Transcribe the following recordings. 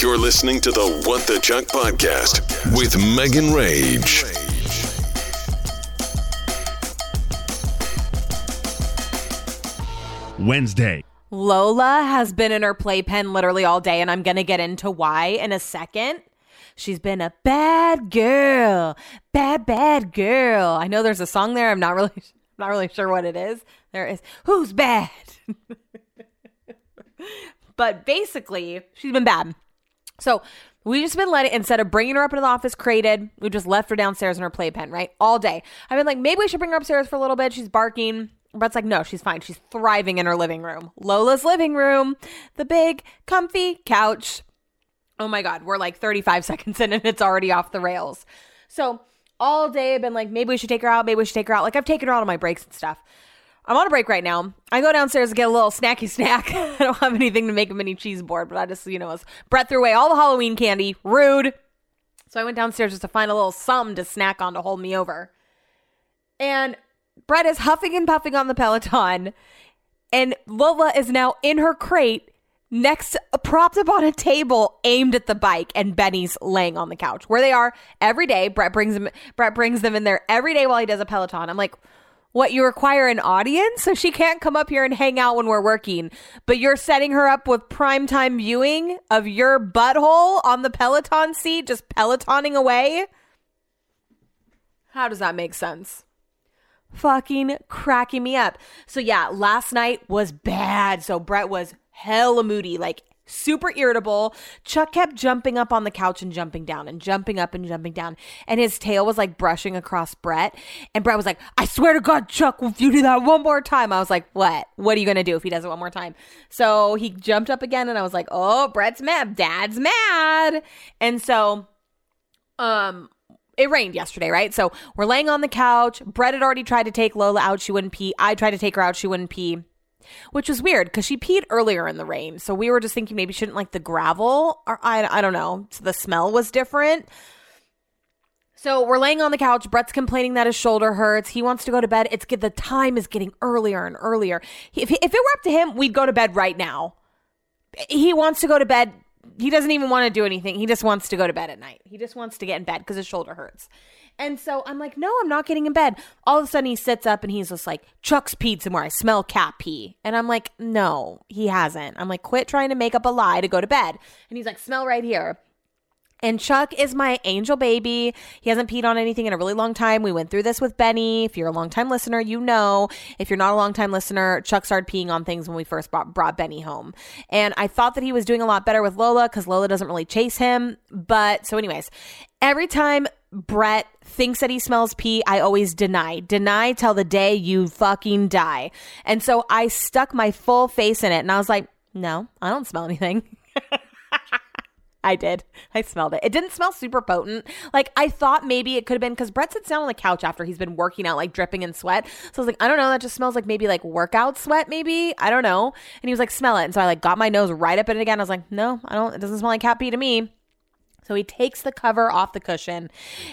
You're listening to the What the Chuck podcast with Megan Rage. Wednesday. Lola has been in her playpen literally all day, and I'm going to get into why in a second. She's been a bad girl, bad, bad girl. I know there's a song there. I'm not really, not really sure what it is. There is, who's bad? but basically, she's been bad. So we've just been letting, instead of bringing her up into the office crated, we just left her downstairs in her playpen, right? All day. I've been like, maybe we should bring her upstairs for a little bit. She's barking. Brett's like, no, she's fine. She's thriving in her living room. Lola's living room, the big, comfy couch. Oh my God, we're like 35 seconds in and it's already off the rails. So all day I've been like, maybe we should take her out. Maybe we should take her out. Like I've taken her out on my breaks and stuff. I'm on a break right now. I go downstairs to get a little snacky snack. I don't have anything to make a mini cheese board, but I just, you know, Brett threw away all the Halloween candy. Rude. So I went downstairs just to find a little something to snack on to hold me over. And Brett is huffing and puffing on the Peloton, and Lola is now in her crate next propped up on a table aimed at the bike and Benny's laying on the couch where they are every day Brett brings them Brett brings them in there every day while he does a peloton I'm like what you require an audience so she can't come up here and hang out when we're working but you're setting her up with primetime viewing of your butthole on the peloton seat just pelotoning away how does that make sense fucking cracking me up. So yeah, last night was bad. So Brett was hella moody, like super irritable. Chuck kept jumping up on the couch and jumping down and jumping up and jumping down. And his tail was like brushing across Brett. And Brett was like, I swear to God, Chuck, if you do that one more time, I was like, what? What are you going to do if he does it one more time? So he jumped up again and I was like, oh, Brett's mad. Dad's mad. And so, um, it rained yesterday, right? So we're laying on the couch. Brett had already tried to take Lola out. She wouldn't pee. I tried to take her out. She wouldn't pee, which was weird because she peed earlier in the rain. So we were just thinking maybe she didn't like the gravel or I, I don't know. So the smell was different. So we're laying on the couch. Brett's complaining that his shoulder hurts. He wants to go to bed. It's. The time is getting earlier and earlier. If, if it were up to him, we'd go to bed right now. He wants to go to bed he doesn't even want to do anything. He just wants to go to bed at night. He just wants to get in bed because his shoulder hurts. And so I'm like, no, I'm not getting in bed. All of a sudden he sits up and he's just like, Chuck's peed somewhere. I smell cat pee. And I'm like, no, he hasn't. I'm like, quit trying to make up a lie to go to bed. And he's like, smell right here. And Chuck is my angel baby. He hasn't peed on anything in a really long time. We went through this with Benny. If you're a long time listener, you know. If you're not a long time listener, Chuck started peeing on things when we first brought, brought Benny home. And I thought that he was doing a lot better with Lola because Lola doesn't really chase him. But so, anyways, every time Brett thinks that he smells pee, I always deny. Deny till the day you fucking die. And so I stuck my full face in it and I was like, no, I don't smell anything. I did. I smelled it. It didn't smell super potent. Like I thought maybe it could have been because Brett sits down on the couch after he's been working out, like dripping in sweat. So I was like, I don't know. That just smells like maybe like workout sweat, maybe. I don't know. And he was like, smell it. And so I like got my nose right up in it again. I was like, no, I don't. It doesn't smell like cat pee to me. So he takes the cover off the cushion,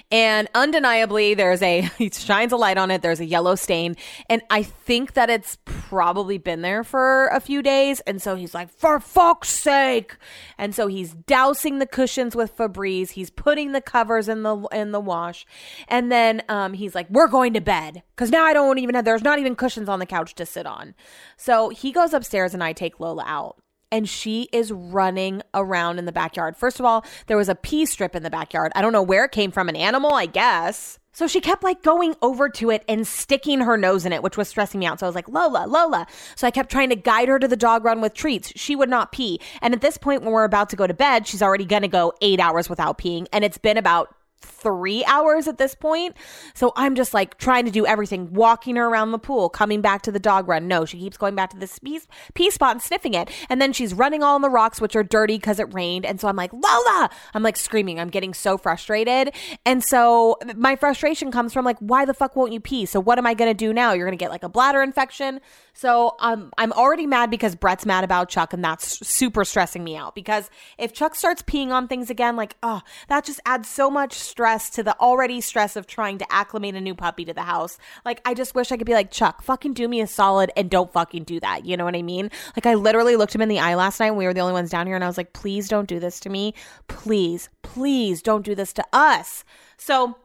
and undeniably, there's a he shines a light on it. There's a yellow stain, and I think that it's probably been there for a few days. And so he's like, "For fuck's sake!" And so he's dousing the cushions with Febreze. He's putting the covers in the in the wash, and then um, he's like, "We're going to bed because now I don't even have. There's not even cushions on the couch to sit on." So he goes upstairs, and I take Lola out and she is running around in the backyard. First of all, there was a pee strip in the backyard. I don't know where it came from, an animal, I guess. So she kept like going over to it and sticking her nose in it, which was stressing me out. So I was like, Lola, Lola. So I kept trying to guide her to the dog run with treats. She would not pee. And at this point, when we're about to go to bed, she's already going to go eight hours without peeing. And it's been about three hours at this point. So I'm just like trying to do everything, walking her around the pool, coming back to the dog run. No, she keeps going back to this pee, pee spot and sniffing it. And then she's running all on the rocks, which are dirty because it rained. And so I'm like, Lola! I'm like screaming. I'm getting so frustrated. And so my frustration comes from like, why the fuck won't you pee? So what am I going to do now? You're going to get like a bladder infection. So um, I'm already mad because Brett's mad about Chuck, and that's super stressing me out. Because if Chuck starts peeing on things again, like, oh, that just adds so much stress to the already stress of trying to acclimate a new puppy to the house. Like, I just wish I could be like, Chuck, fucking do me a solid and don't fucking do that. You know what I mean? Like, I literally looked him in the eye last night. We were the only ones down here, and I was like, please don't do this to me. Please, please don't do this to us. So,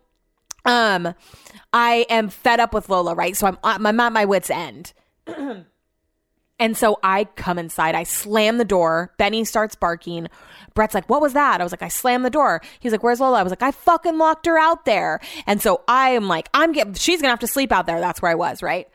um, I am fed up with Lola, right? So I'm I'm at my wits end. And so I come inside, I slam the door. Benny starts barking. Brett's like, What was that? I was like, I slammed the door. He's like, Where's Lola? I was like, I fucking locked her out there. And so I am like, I'm getting, she's gonna have to sleep out there. That's where I was, right?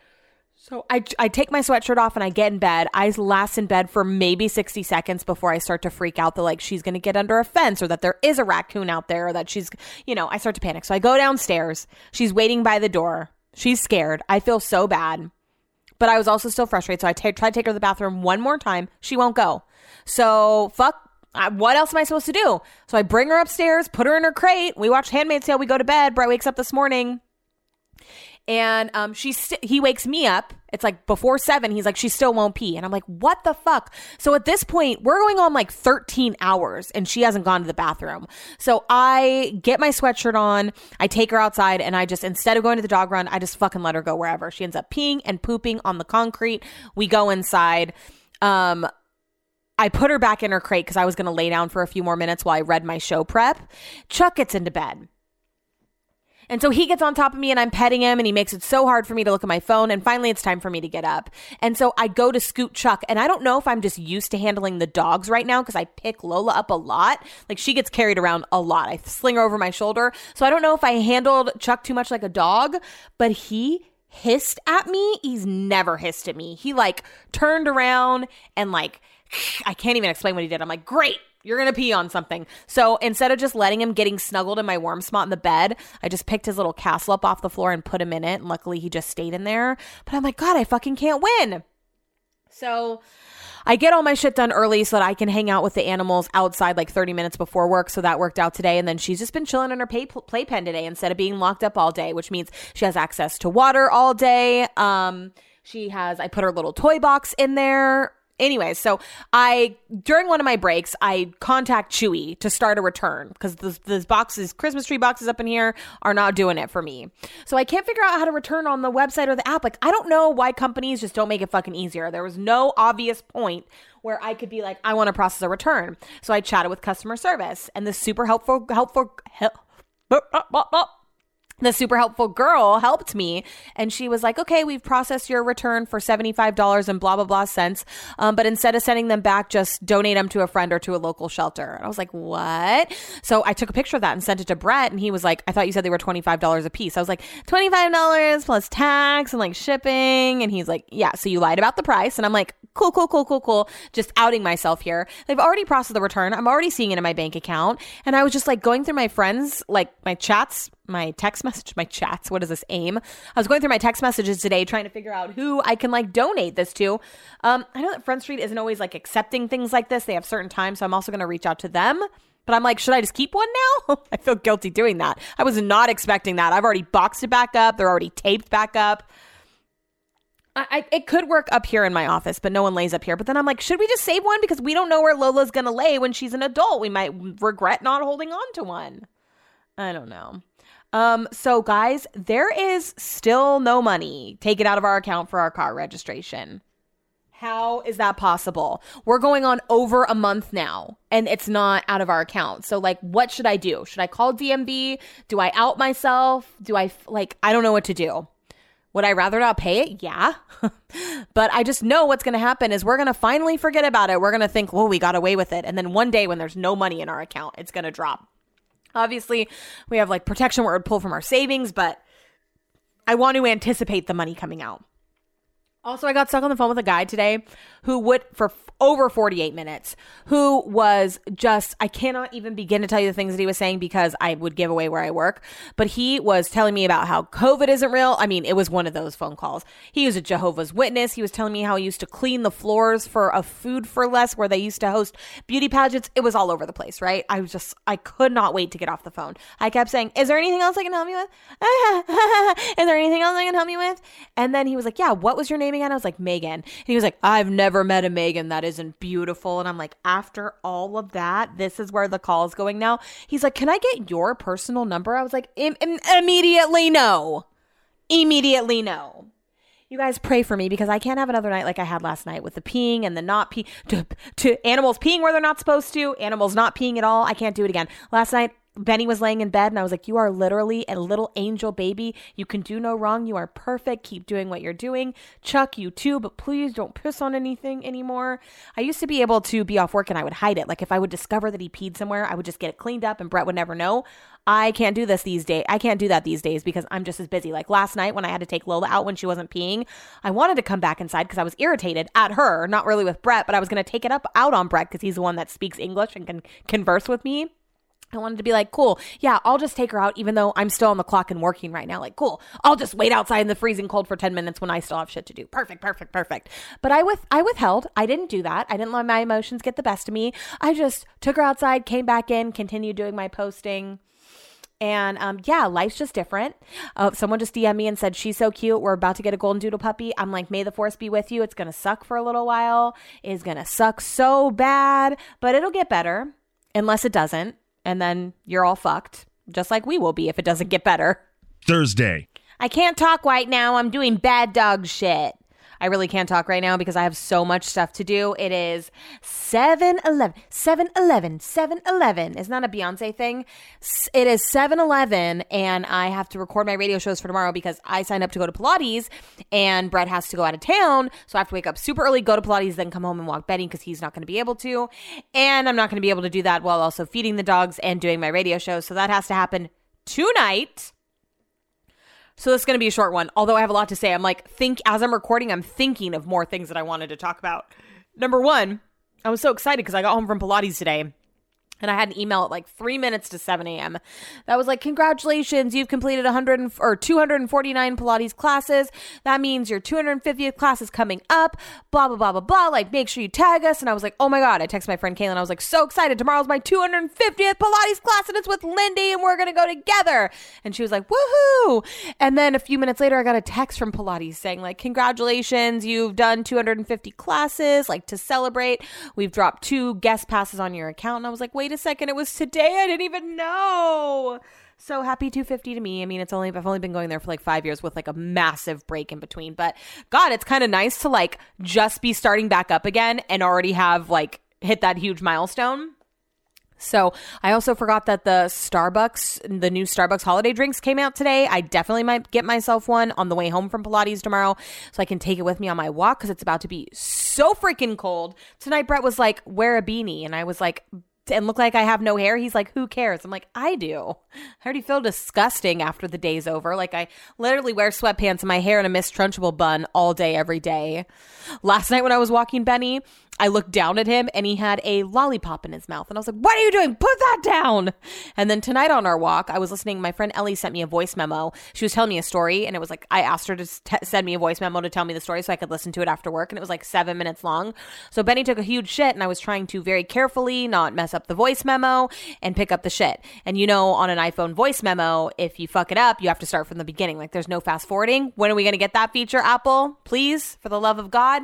So I, I take my sweatshirt off and I get in bed. I last in bed for maybe 60 seconds before I start to freak out that like she's going to get under a fence or that there is a raccoon out there or that she's, you know, I start to panic. So I go downstairs. She's waiting by the door. She's scared. I feel so bad. But I was also still frustrated. So I t- try to take her to the bathroom one more time. She won't go. So fuck. What else am I supposed to do? So I bring her upstairs, put her in her crate. We watch Handmaid's Tale. We go to bed. Brett wakes up this morning and um, she's st- he wakes me up. It's like before seven. He's like, she still won't pee, and I'm like, what the fuck? So at this point, we're going on like 13 hours, and she hasn't gone to the bathroom. So I get my sweatshirt on, I take her outside, and I just instead of going to the dog run, I just fucking let her go wherever. She ends up peeing and pooping on the concrete. We go inside. Um, I put her back in her crate because I was going to lay down for a few more minutes while I read my show prep. Chuck gets into bed. And so he gets on top of me and I'm petting him and he makes it so hard for me to look at my phone. And finally, it's time for me to get up. And so I go to scoot Chuck. And I don't know if I'm just used to handling the dogs right now because I pick Lola up a lot. Like she gets carried around a lot. I sling her over my shoulder. So I don't know if I handled Chuck too much like a dog, but he hissed at me. He's never hissed at me. He like turned around and like, I can't even explain what he did. I'm like, great. You're going to pee on something. So instead of just letting him getting snuggled in my warm spot in the bed, I just picked his little castle up off the floor and put him in it. And luckily he just stayed in there. But I'm like, God, I fucking can't win. So I get all my shit done early so that I can hang out with the animals outside like 30 minutes before work. So that worked out today. And then she's just been chilling in her play, playpen today instead of being locked up all day, which means she has access to water all day. Um, she has, I put her little toy box in there Anyway, so I during one of my breaks, I contact Chewy to start a return because the boxes, Christmas tree boxes up in here, are not doing it for me. So I can't figure out how to return on the website or the app. Like I don't know why companies just don't make it fucking easier. There was no obvious point where I could be like, I want to process a return. So I chatted with customer service, and the super helpful helpful. help the super helpful girl helped me. And she was like okay we've processed your return for $75 and blah blah blah cents. Um, but instead of sending them back just donate them to a friend or to a local shelter. And i was like what? So i took a picture of that and sent it to brett. And he was like i thought you said they were $25 a piece. I was like $25 plus tax and like shipping. And he's like yeah so you lied about the price. And i'm like cool cool cool cool cool. Just outing myself here. They've already processed the return. I'm already seeing it in my bank account. And i was just like going through my friends like my chats my text message, my chats. What is this aim? I was going through my text messages today trying to figure out who I can like donate this to. Um, I know that Front Street isn't always like accepting things like this. They have certain times, so I'm also going to reach out to them. But I'm like, should I just keep one now? I feel guilty doing that. I was not expecting that. I've already boxed it back up. They're already taped back up. I, it could work up here in my office, but no one lays up here. But then I'm like, should we just save one because we don't know where Lola's gonna lay when she's an adult? We might regret not holding on to one. I don't know. Um, so guys, there is still no money taken out of our account for our car registration. How is that possible? We're going on over a month now and it's not out of our account. So like what should I do? Should I call DMV? Do I out myself? Do I like I don't know what to do. Would I rather not pay it? Yeah. but I just know what's going to happen is we're going to finally forget about it. We're going to think, "Well, we got away with it." And then one day when there's no money in our account, it's going to drop. Obviously, we have like protection where it would pull from our savings, but I want to anticipate the money coming out. Also, I got stuck on the phone with a guy today who would, for over 48 minutes, who was just, I cannot even begin to tell you the things that he was saying because I would give away where I work. But he was telling me about how COVID isn't real. I mean, it was one of those phone calls. He was a Jehovah's Witness. He was telling me how he used to clean the floors for a food for less where they used to host beauty pageants. It was all over the place, right? I was just, I could not wait to get off the phone. I kept saying, Is there anything else I can help you with? Is there anything else I can help you with? And then he was like, Yeah, what was your name again? I was like, Megan. And he was like, I've never met a Megan that isn't beautiful. And I'm like, after all of that, this is where the call is going now. He's like, Can I get your personal number? I was like, Im- Im- immediately no. Immediately no. You guys pray for me because I can't have another night like I had last night with the peeing and the not pee to, to animals peeing where they're not supposed to, animals not peeing at all. I can't do it again. Last night, Benny was laying in bed and I was like, You are literally a little angel baby. You can do no wrong. You are perfect. Keep doing what you're doing. Chuck, you too, but please don't piss on anything anymore. I used to be able to be off work and I would hide it. Like if I would discover that he peed somewhere, I would just get it cleaned up and Brett would never know. I can't do this these days. I can't do that these days because I'm just as busy. Like last night when I had to take Lola out when she wasn't peeing, I wanted to come back inside because I was irritated at her, not really with Brett, but I was going to take it up out on Brett because he's the one that speaks English and can converse with me. I wanted to be like, cool, yeah, I'll just take her out even though I'm still on the clock and working right now. Like, cool, I'll just wait outside in the freezing cold for 10 minutes when I still have shit to do. Perfect, perfect, perfect. But I with I withheld. I didn't do that. I didn't let my emotions get the best of me. I just took her outside, came back in, continued doing my posting. And um, yeah, life's just different. Uh, someone just DM'd me and said, She's so cute. We're about to get a golden doodle puppy. I'm like, May the force be with you. It's going to suck for a little while. It's going to suck so bad, but it'll get better unless it doesn't. And then you're all fucked, just like we will be if it doesn't get better. Thursday. I can't talk right now. I'm doing bad dog shit. I really can't talk right now because I have so much stuff to do. It is 7 11, 7 11, 7 11. Isn't that a Beyonce thing? It is 7 11, and I have to record my radio shows for tomorrow because I signed up to go to Pilates, and Brett has to go out of town. So I have to wake up super early, go to Pilates, then come home and walk Benny because he's not going to be able to. And I'm not going to be able to do that while also feeding the dogs and doing my radio show. So that has to happen tonight. So this is going to be a short one. Although I have a lot to say, I'm like think as I'm recording, I'm thinking of more things that I wanted to talk about. Number one, I was so excited because I got home from Pilates today. And I had an email at like three minutes to 7 a.m. that was like, Congratulations, you've completed 100 and- or 249 Pilates classes. That means your 250th class is coming up. Blah, blah, blah, blah, blah. Like, make sure you tag us. And I was like, Oh my God. I texted my friend Kaylin. I was like, So excited. Tomorrow's my 250th Pilates class and it's with Lindy and we're going to go together. And she was like, Woohoo. And then a few minutes later, I got a text from Pilates saying, like, Congratulations, you've done 250 classes. Like, to celebrate, we've dropped two guest passes on your account. And I was like, Wait a second. It was today. I didn't even know. So happy 250 to me. I mean, it's only I've only been going there for like 5 years with like a massive break in between, but god, it's kind of nice to like just be starting back up again and already have like hit that huge milestone. So I also forgot that the Starbucks, the new Starbucks holiday drinks came out today. I definitely might get myself one on the way home from Pilates tomorrow so I can take it with me on my walk because it's about to be so freaking cold. Tonight, Brett was like, wear a beanie. And I was like, and look like I have no hair. He's like, who cares? I'm like, I do. I already feel disgusting after the day's over. Like I literally wear sweatpants and my hair in a Miss Trunchbull bun all day, every day. Last night when I was walking Benny, I looked down at him and he had a lollipop in his mouth. And I was like, what are you doing? Put that down. And then tonight on our walk, I was listening. My friend Ellie sent me a voice memo. She was telling me a story and it was like, I asked her to t- send me a voice memo to tell me the story so I could listen to it after work. And it was like seven minutes long. So Benny took a huge shit and I was trying to very carefully not mess up the voice memo and pick up the shit. And you know, on an iPhone voice memo, if you fuck it up, you have to start from the beginning. Like there's no fast forwarding. When are we going to get that feature, Apple? Please, for the love of God.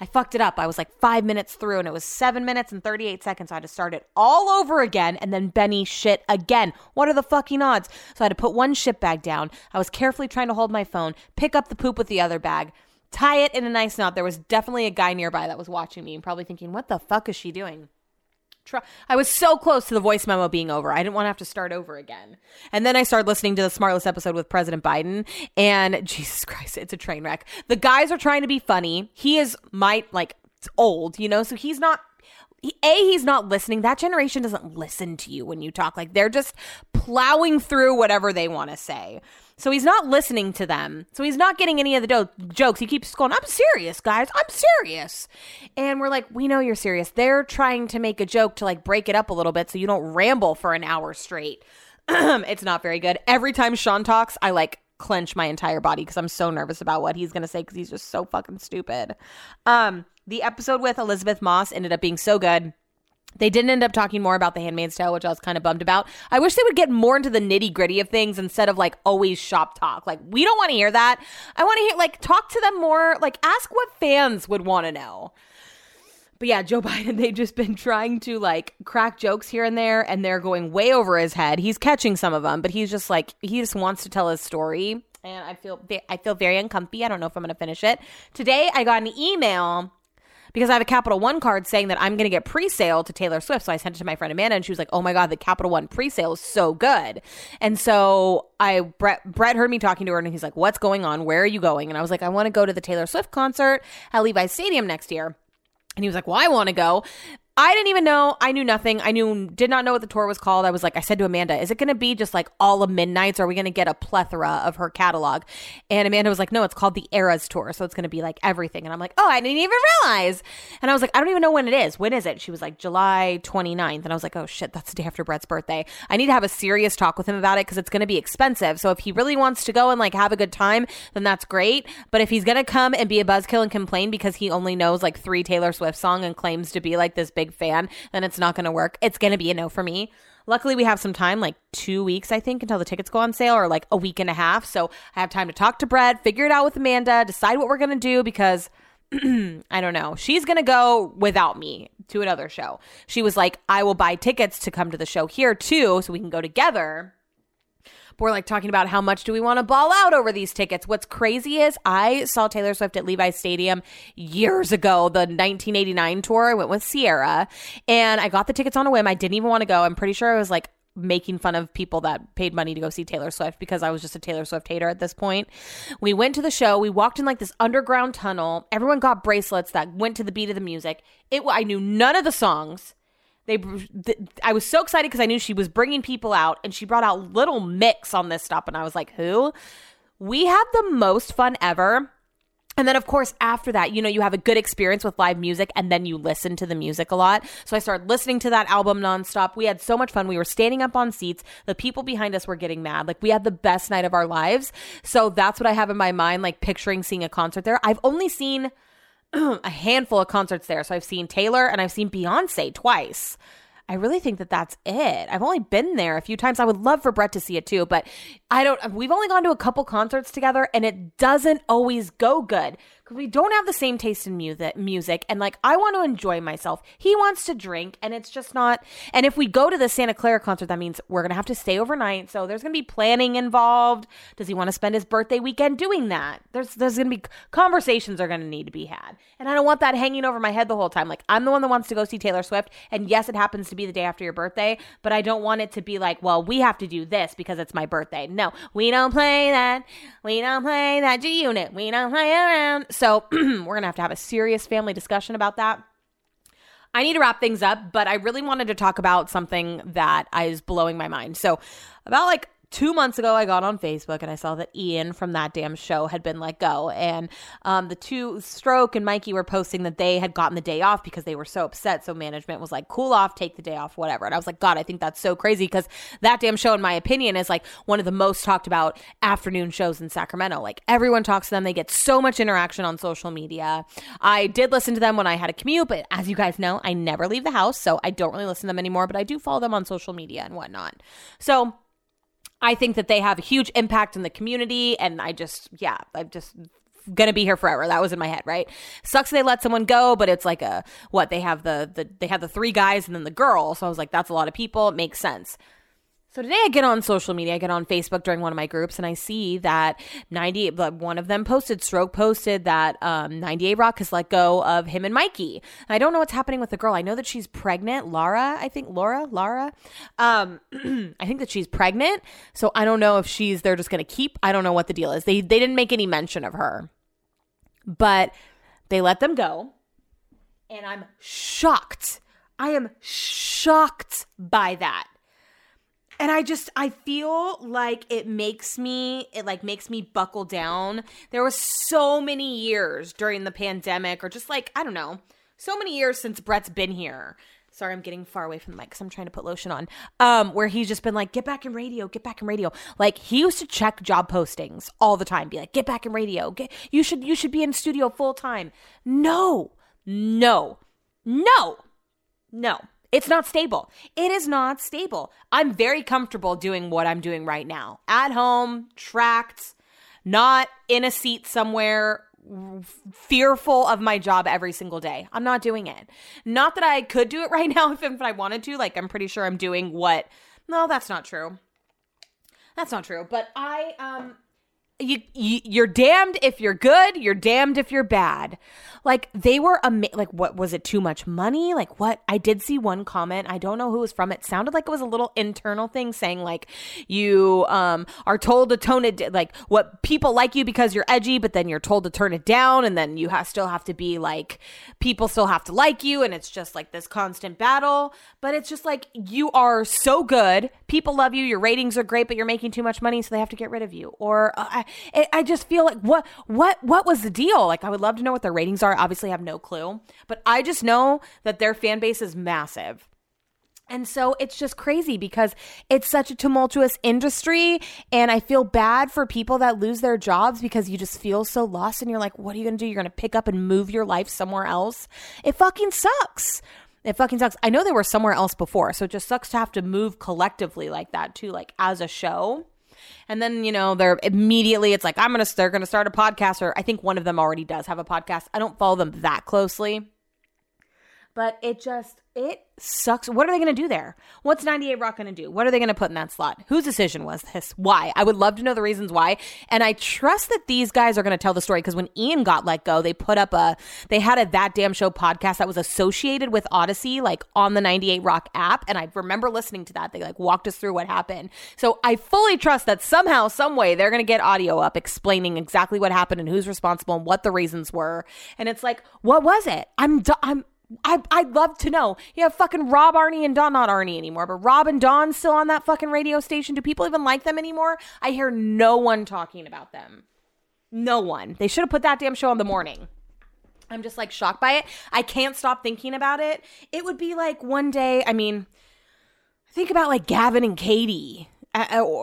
I fucked it up. I was like five minutes through and it was seven minutes and 38 seconds. So I had to start it all over again. And then Benny shit again. What are the fucking odds? So I had to put one shit bag down. I was carefully trying to hold my phone, pick up the poop with the other bag, tie it in a nice knot. There was definitely a guy nearby that was watching me and probably thinking, what the fuck is she doing? Try- I was so close to the voice memo being over. I didn't want to have to start over again. And then I started listening to the Smartless episode with President Biden, and Jesus Christ, it's a train wreck. The guys are trying to be funny. He is my like old, you know, so he's not. A, he's not listening. That generation doesn't listen to you when you talk. Like they're just plowing through whatever they want to say. So he's not listening to them. So he's not getting any of the do- jokes. He keeps going, I'm serious, guys. I'm serious. And we're like, we know you're serious. They're trying to make a joke to like break it up a little bit so you don't ramble for an hour straight. it's not very good. Every time Sean talks, I like clench my entire body because I'm so nervous about what he's going to say because he's just so fucking stupid. Um, the episode with Elisabeth Moss ended up being so good. They didn't end up talking more about the Handmaid's Tale, which I was kind of bummed about. I wish they would get more into the nitty gritty of things instead of like always shop talk. Like, we don't want to hear that. I want to hear, like, talk to them more. Like, ask what fans would want to know. But yeah, Joe Biden, they've just been trying to like crack jokes here and there, and they're going way over his head. He's catching some of them, but he's just like, he just wants to tell his story. And I feel, I feel very uncomfy. I don't know if I'm going to finish it. Today, I got an email because I have a Capital One card saying that I'm going to get pre-sale to Taylor Swift. So I sent it to my friend Amanda, and she was like, "Oh my god, the Capital One pre-sale is so good." And so I Brett Brett heard me talking to her, and he's like, "What's going on? Where are you going?" And I was like, "I want to go to the Taylor Swift concert at Levi's Stadium next year." And he was like, Well, I want to go. I didn't even know. I knew nothing. I knew, did not know what the tour was called. I was like, I said to Amanda, is it going to be just like all of Midnights? Or are we going to get a plethora of her catalog? And Amanda was like, no, it's called the Eras Tour. So it's going to be like everything. And I'm like, oh, I didn't even realize. And I was like, I don't even know when it is. When is it? She was like, July 29th. And I was like, oh shit, that's the day after Brett's birthday. I need to have a serious talk with him about it because it's going to be expensive. So if he really wants to go and like have a good time, then that's great. But if he's going to come and be a buzzkill and complain because he only knows like three Taylor Swift song and claims to be like this big fan, then it's not going to work. It's going to be a no for me. Luckily, we have some time, like two weeks, I think, until the tickets go on sale, or like a week and a half. So I have time to talk to Brett, figure it out with Amanda, decide what we're going to do because I don't know. She's going to go without me to another show. She was like, I will buy tickets to come to the show here too, so we can go together we're like talking about how much do we want to ball out over these tickets. What's crazy is I saw Taylor Swift at Levi's Stadium years ago, the 1989 tour. I went with Sierra and I got the tickets on a whim. I didn't even want to go. I'm pretty sure I was like making fun of people that paid money to go see Taylor Swift because I was just a Taylor Swift hater at this point. We went to the show. We walked in like this underground tunnel. Everyone got bracelets that went to the beat of the music. It I knew none of the songs. They, I was so excited because I knew she was bringing people out, and she brought out Little Mix on this stop, and I was like, "Who?" We had the most fun ever. And then, of course, after that, you know, you have a good experience with live music and then you listen to the music a lot. So I started listening to that album nonstop. We had so much fun. We were standing up on seats. The people behind us were getting mad. Like, we had the best night of our lives. So that's what I have in my mind, like picturing seeing a concert there. I've only seen a handful of concerts there. So I've seen Taylor and I've seen Beyonce twice. I really think that that's it. I've only been there a few times. I would love for Brett to see it too, but I don't. We've only gone to a couple concerts together and it doesn't always go good we don't have the same taste in music and like I want to enjoy myself. He wants to drink and it's just not and if we go to the Santa Clara concert that means we're going to have to stay overnight. So there's going to be planning involved. Does he want to spend his birthday weekend doing that? There's there's going to be conversations are going to need to be had. And I don't want that hanging over my head the whole time. Like I'm the one that wants to go see Taylor Swift and yes it happens to be the day after your birthday, but I don't want it to be like, well, we have to do this because it's my birthday. No, we don't play that. We don't play that G unit. We don't play around. So we're going to have to have a serious family discussion about that. I need to wrap things up, but I really wanted to talk about something that is blowing my mind. So, about like two months ago, I got on Facebook and I saw that Ian from that damn show had been let go. And um, the two, Stroke and Mikey, were posting that they had gotten the day off because they were so upset. So management was like, cool off, take the day off, whatever. And I was like, God, I think that's so crazy because that damn show, in my opinion, is like one of the most talked about afternoon shows in Sacramento. Like everyone talks to them, they get so much interaction on social media. I did listen to them when I had a commute, but as you guys know, I never leave the house. So I don't really listen to them anymore, but I do follow them on social media and whatnot. So, I think that they have a huge impact in the community. And I just, yeah, I'm just gonna be here forever. That was in my head, right? Sucks they let someone go, but it's like a what they have the the they have the three guys and then the girl. So I was like, that's a lot of people. It makes sense. So today I get on social media, I get on Facebook during one of my groups, and I see that 98, one of them posted, Stroke posted that um, 98 Rock has let go of him and Mikey. I don't know what's happening with the girl. I know that she's pregnant. Laura, I think, Laura, Laura. Um, I think that she's pregnant. So I don't know if she's, they're just going to keep, I don't know what the deal is. They, they didn't make any mention of her, but they let them go. And I'm shocked. I am shocked by that and i just i feel like it makes me it like makes me buckle down. There was so many years during the pandemic or just like i don't know so many years since brett's been here. Sorry i'm getting far away from the mic because i'm trying to put lotion on. Um where he's just been like get back in radio get back in radio. Like he used to check job postings all the time be like get back in radio get you should you should be in studio full time. No no no no It's not stable. It is not stable. I'm very comfortable doing what I'm doing right now at home, tracked, not in a seat somewhere fearful of my job every single day. I'm not doing it. Not that I could do it right now if, if I wanted to. Like, I'm pretty sure I'm doing what. No, that's not true. That's not true. But I, um, you, you you're damned if you're good you're damned if you're bad. Like they were ama- like what was it too much money? Like what? I did see one comment i don't know who was from it sounded like it was a little internal thing saying like you um are told to tone it like what people like you because you're edgy but then you're told to turn it down and then you still have to be like people still have to like you and it's just like this constant battle. But it's just like you are so good people love you your ratings are great but you're making too much money so they have to get rid of you or uh, I, I just feel like what what what was the deal? Like I would love to know what their ratings are. Obviously, I have no clue, but I just know that their fan base is massive. And so it's just crazy because it's such a tumultuous industry. And I feel bad for people that lose their jobs because you just feel so lost and you're like, what are you going to do? You're going to pick up and move your life somewhere else. It fucking sucks. It fucking sucks. I know they were somewhere else before. So it just sucks to have to move collectively like that too, like as a show. And then, you know, they're immediately, it's like, I'm to, they're to start a podcast, or I think one of them already does have a podcast. I don't follow them that closely. But it just, it sucks. What are they going to do there? What's 98 Rock going to do? What are they going to put in that slot? Whose decision was this? Why? I would love to know the reasons why. And I trust that these guys are going to tell the story because when Ian got let go, they put up a, they had a That Damn Show podcast that was associated with Audacy like on the 98 Rock app. And I remember listening to that. They like walked us through what happened. So I fully trust that somehow, some way, they're going to get audio up explaining exactly what happened and who's responsible and what the reasons were. And it's like, what was it? I'm, I'm, I, I'd love to know. You have fucking Rob, Arnie, and Dawn, not Arnie anymore, but Rob and Dawn still on that fucking radio station. Do people even like them anymore? I hear no one talking about them. No one. They should have put that damn show on the morning. I'm just like shocked by it. I can't stop thinking about it. It would be like one day, I mean, think about like Gavin and Katie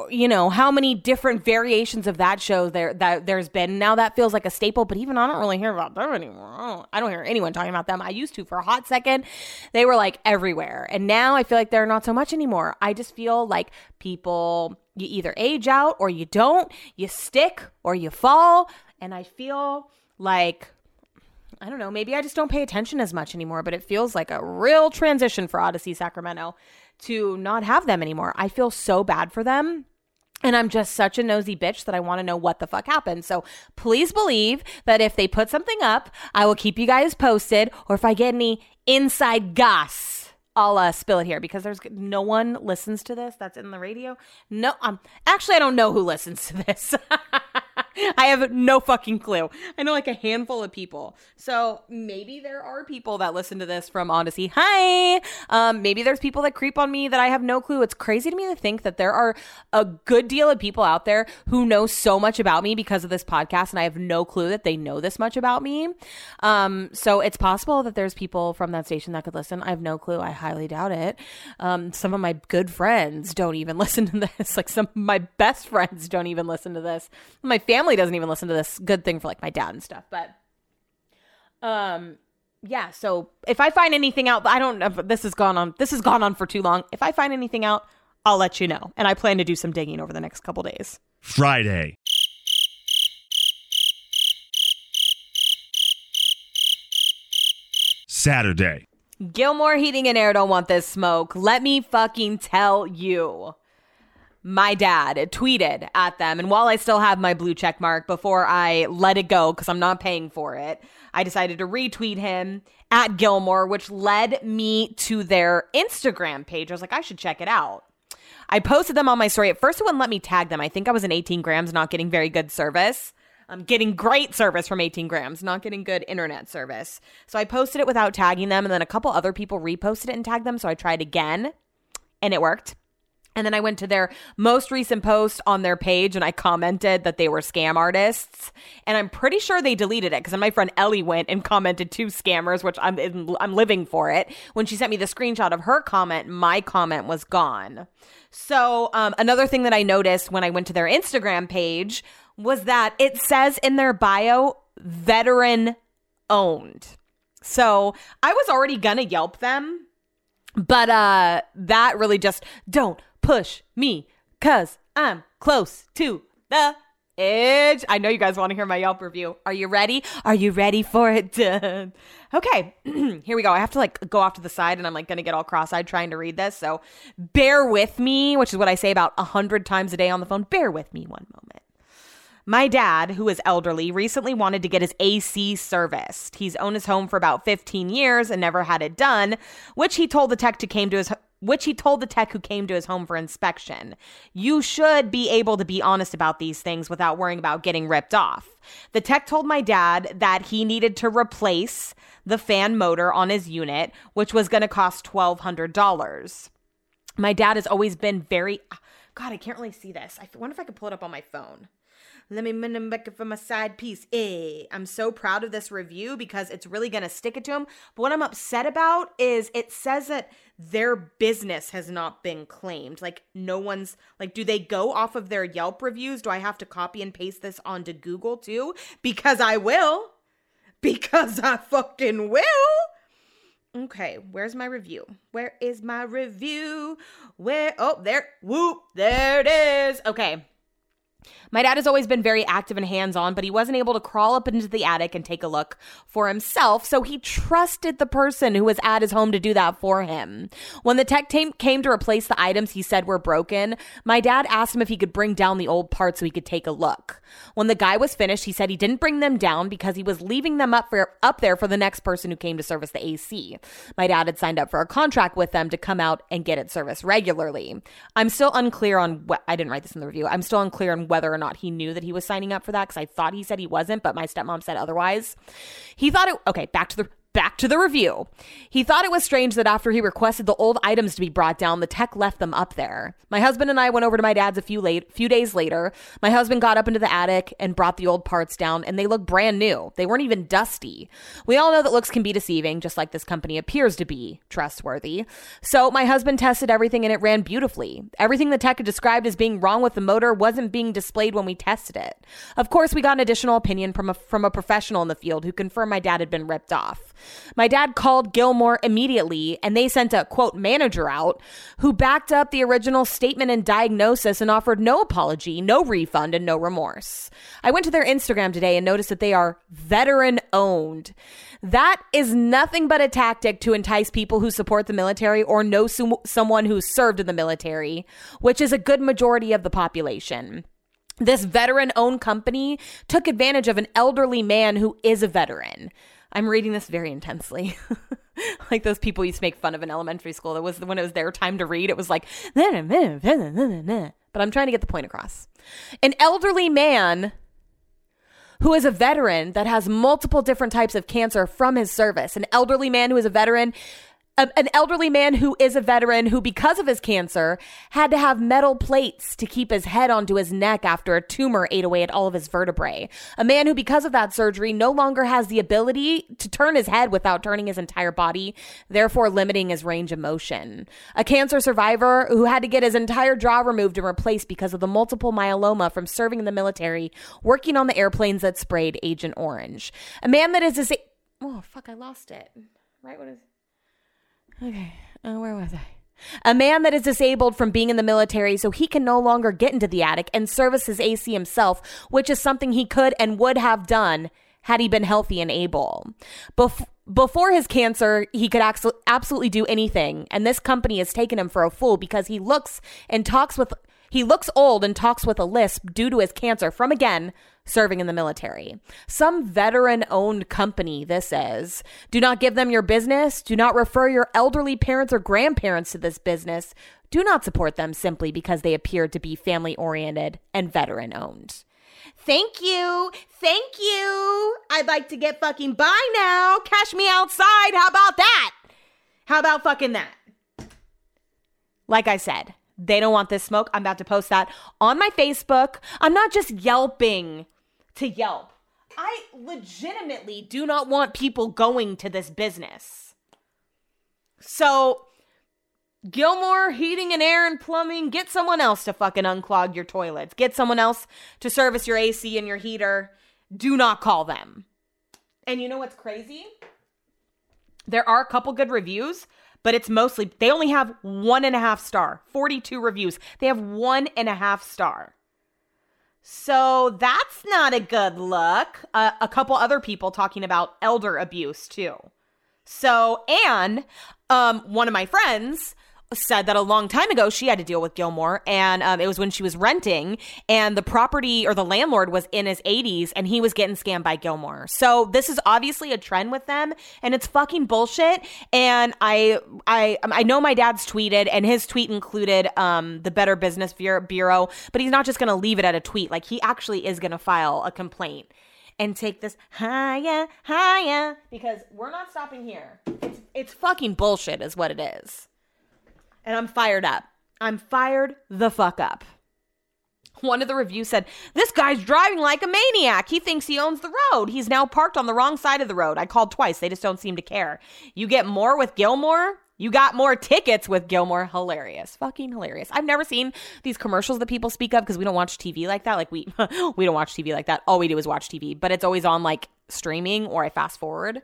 you know how many different variations of that show there that there's been. Now that feels like a staple but even i don't really hear about them anymore. I don't, I don't, hear anyone talking about them. I used to for a hot second. They were like everywhere. And now i feel like they're not so much anymore. I just feel like people you either age out or you don't you stick or you fall. And i feel like I don't know, maybe I just don't pay attention as much anymore, but it feels like a real transition for Audacy Sacramento to not have them anymore. I feel so bad for them. And I'm just such a nosy bitch that I want to know what the fuck happened. So please believe that if they put something up, I will keep you guys posted. Or if I get any inside goss, I'll uh, spill it here because there's no one listens to this that's in the radio. No, um, actually, I don't know who listens to this. I have no fucking clue. I know like a handful of people. So maybe there are people that listen to this from Audacy. Hi. Um, maybe there's people that creep on me that I have no clue. It's crazy to me to think that there are a good deal of people out there who know so much about me because of this podcast, and I have no clue that they know this much about me. Um, so it's possible that there's people from that station that could listen. I have no clue. I highly doubt it. Um, some of my good friends don't even listen to this. Like some of my best friends don't even listen to this. My family family doesn't even listen to this. Good thing for like my dad and stuff. But um yeah, so if I find anything out, I don't know this has gone on this has gone on for too long. If I find anything out, I'll let you know. And I plan to do some digging over the next couple days. Friday. Saturday. Gilmore Heating and Air don't want this smoke. Let me fucking tell you my dad tweeted at them. And while I still have my blue check mark before I let it go, because I'm not paying for it, I decided to retweet him at Gilmore, which led me to their Instagram page. I was like, I should check it out. I posted them on my story. At first, it wouldn't let me tag them. I think I was in 18 grams, not getting very good service. I'm getting great service from 18 grams, not getting good internet service. So I posted it without tagging them, and then a couple other people reposted it and tagged them. So I tried again, and it worked. And then I went to their most recent post on their page and I commented that they were scam artists. And I'm pretty sure they deleted it because my friend Ellie went and commented two scammers, which I'm I'm living for it. When she sent me the screenshot of her comment, my comment was gone. So um, another thing that I noticed when I went to their Instagram page was that it says in their bio veteran owned. So I was already gonna Yelp them But uh that really just don't push me cuz I'm close to the edge. I know you guys want to hear my Yelp review. Are you ready? Are you ready for it? okay, here we go. I have to like go off to the side and I'm like going to get all cross eyed trying to read this. So bear with me, which is what I say about a hundred times a day on the phone. Bear with me one moment. My dad, who is elderly, recently wanted to get his AC serviced. He's owned his home for about 15 years and never had it done, which he told the tech to came to his which he told the tech who came to his home for inspection. You should be able to be honest about these things without worrying about getting ripped off. The tech told my dad that he needed to replace the fan motor on his unit, which was going to cost $1,200. My dad has always been very. God, I can't really see this. I wonder if I could pull it up on my phone. Let me them back for my side piece. Eh. I'm so proud of this review because it's really going to stick it to them. But what I'm upset about is it says that their business has not been claimed. Like, no one's, like, do they go off of their Yelp reviews? Do I have to copy and paste this onto Google too? Because I will. Because I fucking will. Okay, where's my review? Where is my review? Where? Oh, there. Whoop. There it is. Okay. My dad has always been very active and hands on, but he wasn't able to crawl up into the attic and take a look for himself, so he trusted the person who was at his home to do that for him. When the tech team came to replace the items he said were broken, my dad asked him if he could bring down the old parts so he could take a look. When the guy was finished, he said he didn't bring them down because he was leaving them up for up there for the next person who came to service the AC. My dad had signed up for a contract with them to come out and get it serviced regularly. I'm still unclear on what I didn't write this in the review. I'm still unclear on whether or not he knew that he was signing up for that because I thought he said he wasn't, but my stepmom said otherwise. He thought it, okay, back to the Back to the review. He thought it was strange that after he requested the old items to be brought down, the tech left them up there. My husband and I went over to my dad's a few late few days later. My husband got up into the attic and brought the old parts down and they look brand new. They weren't even dusty. We all know that looks can be deceiving, just like this company appears to be trustworthy. So my husband tested everything and it ran beautifully. Everything the tech had described as being wrong with the motor wasn't being displayed when we tested it. Of course, we got an additional opinion from a from a professional in the field who confirmed my dad had been ripped off. My dad called Gilmore immediately and they sent a quote manager out who backed up the original statement and diagnosis and offered no apology, no refund, and no remorse. I went to their Instagram today and noticed that they are veteran owned. That is nothing but a tactic to entice people who support the military or know someone who served in the military, which is a good majority of the population. This veteran owned company took advantage of an elderly man who is a veteran. I'm reading this very intensely. like those people used to make fun of in elementary school. That was when it was their time to read, it was like, but I'm trying to get the point across. An elderly man who is a veteran that has multiple different types of cancer from his service, an elderly man who is a veteran a, an elderly man who is a veteran who, because of his cancer, had to have metal plates to keep his head onto his neck after a tumor ate away at all of his vertebrae. A man who, because of that surgery, no longer has the ability to turn his head without turning his entire body, therefore limiting his range of motion. A cancer survivor who had to get his entire jaw removed and replaced because of the multiple myeloma from serving in the military, working on the airplanes that sprayed Agent Orange. A man that is a. Oh, fuck, I lost it. Right? when is. Okay, uh, where was I? A man that is disabled from being in the military so he can no longer get into the attic and service his AC himself, which is something he could and would have done had he been healthy and able. Bef- before his cancer, he could absolutely do anything, and this company has taken him for a fool because he looks and talks with he looks old and talks with a lisp due to his cancer from again serving in the military. Some veteran owned company, this is. Do not give them your business. Do not refer your elderly parents or grandparents to this business. Do not support them simply because they appear to be family oriented and veteran owned. Thank you. Thank you. I'd like to get fucking by now. Cash me outside. How about that? How about fucking that? Like I said, they don't want this smoke. I'm about to post that on my Facebook. I'm not just yelping to Yelp. I legitimately do not want people going to this business. So, Gilmore Heating and Air and Plumbing, get someone else to fucking unclog your toilets. Get someone else to service your AC and your heater. Do not call them. And you know what's crazy? There are a couple good reviews, but it's mostly, they only have one and a half star, 42 reviews. They have one and a half star. So that's not a good look. Uh, a couple other people talking about elder abuse too. So, and um, one of my friends said that a long time ago she had to deal with Gilmore, and um, it was when she was renting, and the property or the landlord was in his 80s, and he was getting scammed by Gilmore. So this is obviously a trend with them, and it's fucking bullshit. And I, I, I know my dad's tweeted, and his tweet included um, the Better Business Bureau, but he's not just gonna leave it at a tweet. Like he actually is gonna file a complaint and take this higher, higher, because we're not stopping here. It's, it's fucking bullshit, is what it is and I'm fired up. I'm fired the fuck up. One of the reviews said, This guy's driving like a maniac. He thinks he owns the road. He's now parked on the wrong side of the road. I called twice. They just don't seem to care. You get more with Gilmore? You got more tickets with Gilmore. Hilarious. Fucking hilarious. I've never seen these commercials that people speak of because we don't watch TV like that. Like we we don't watch TV like that. All we do is watch TV, but it's always on like streaming or I fast forward.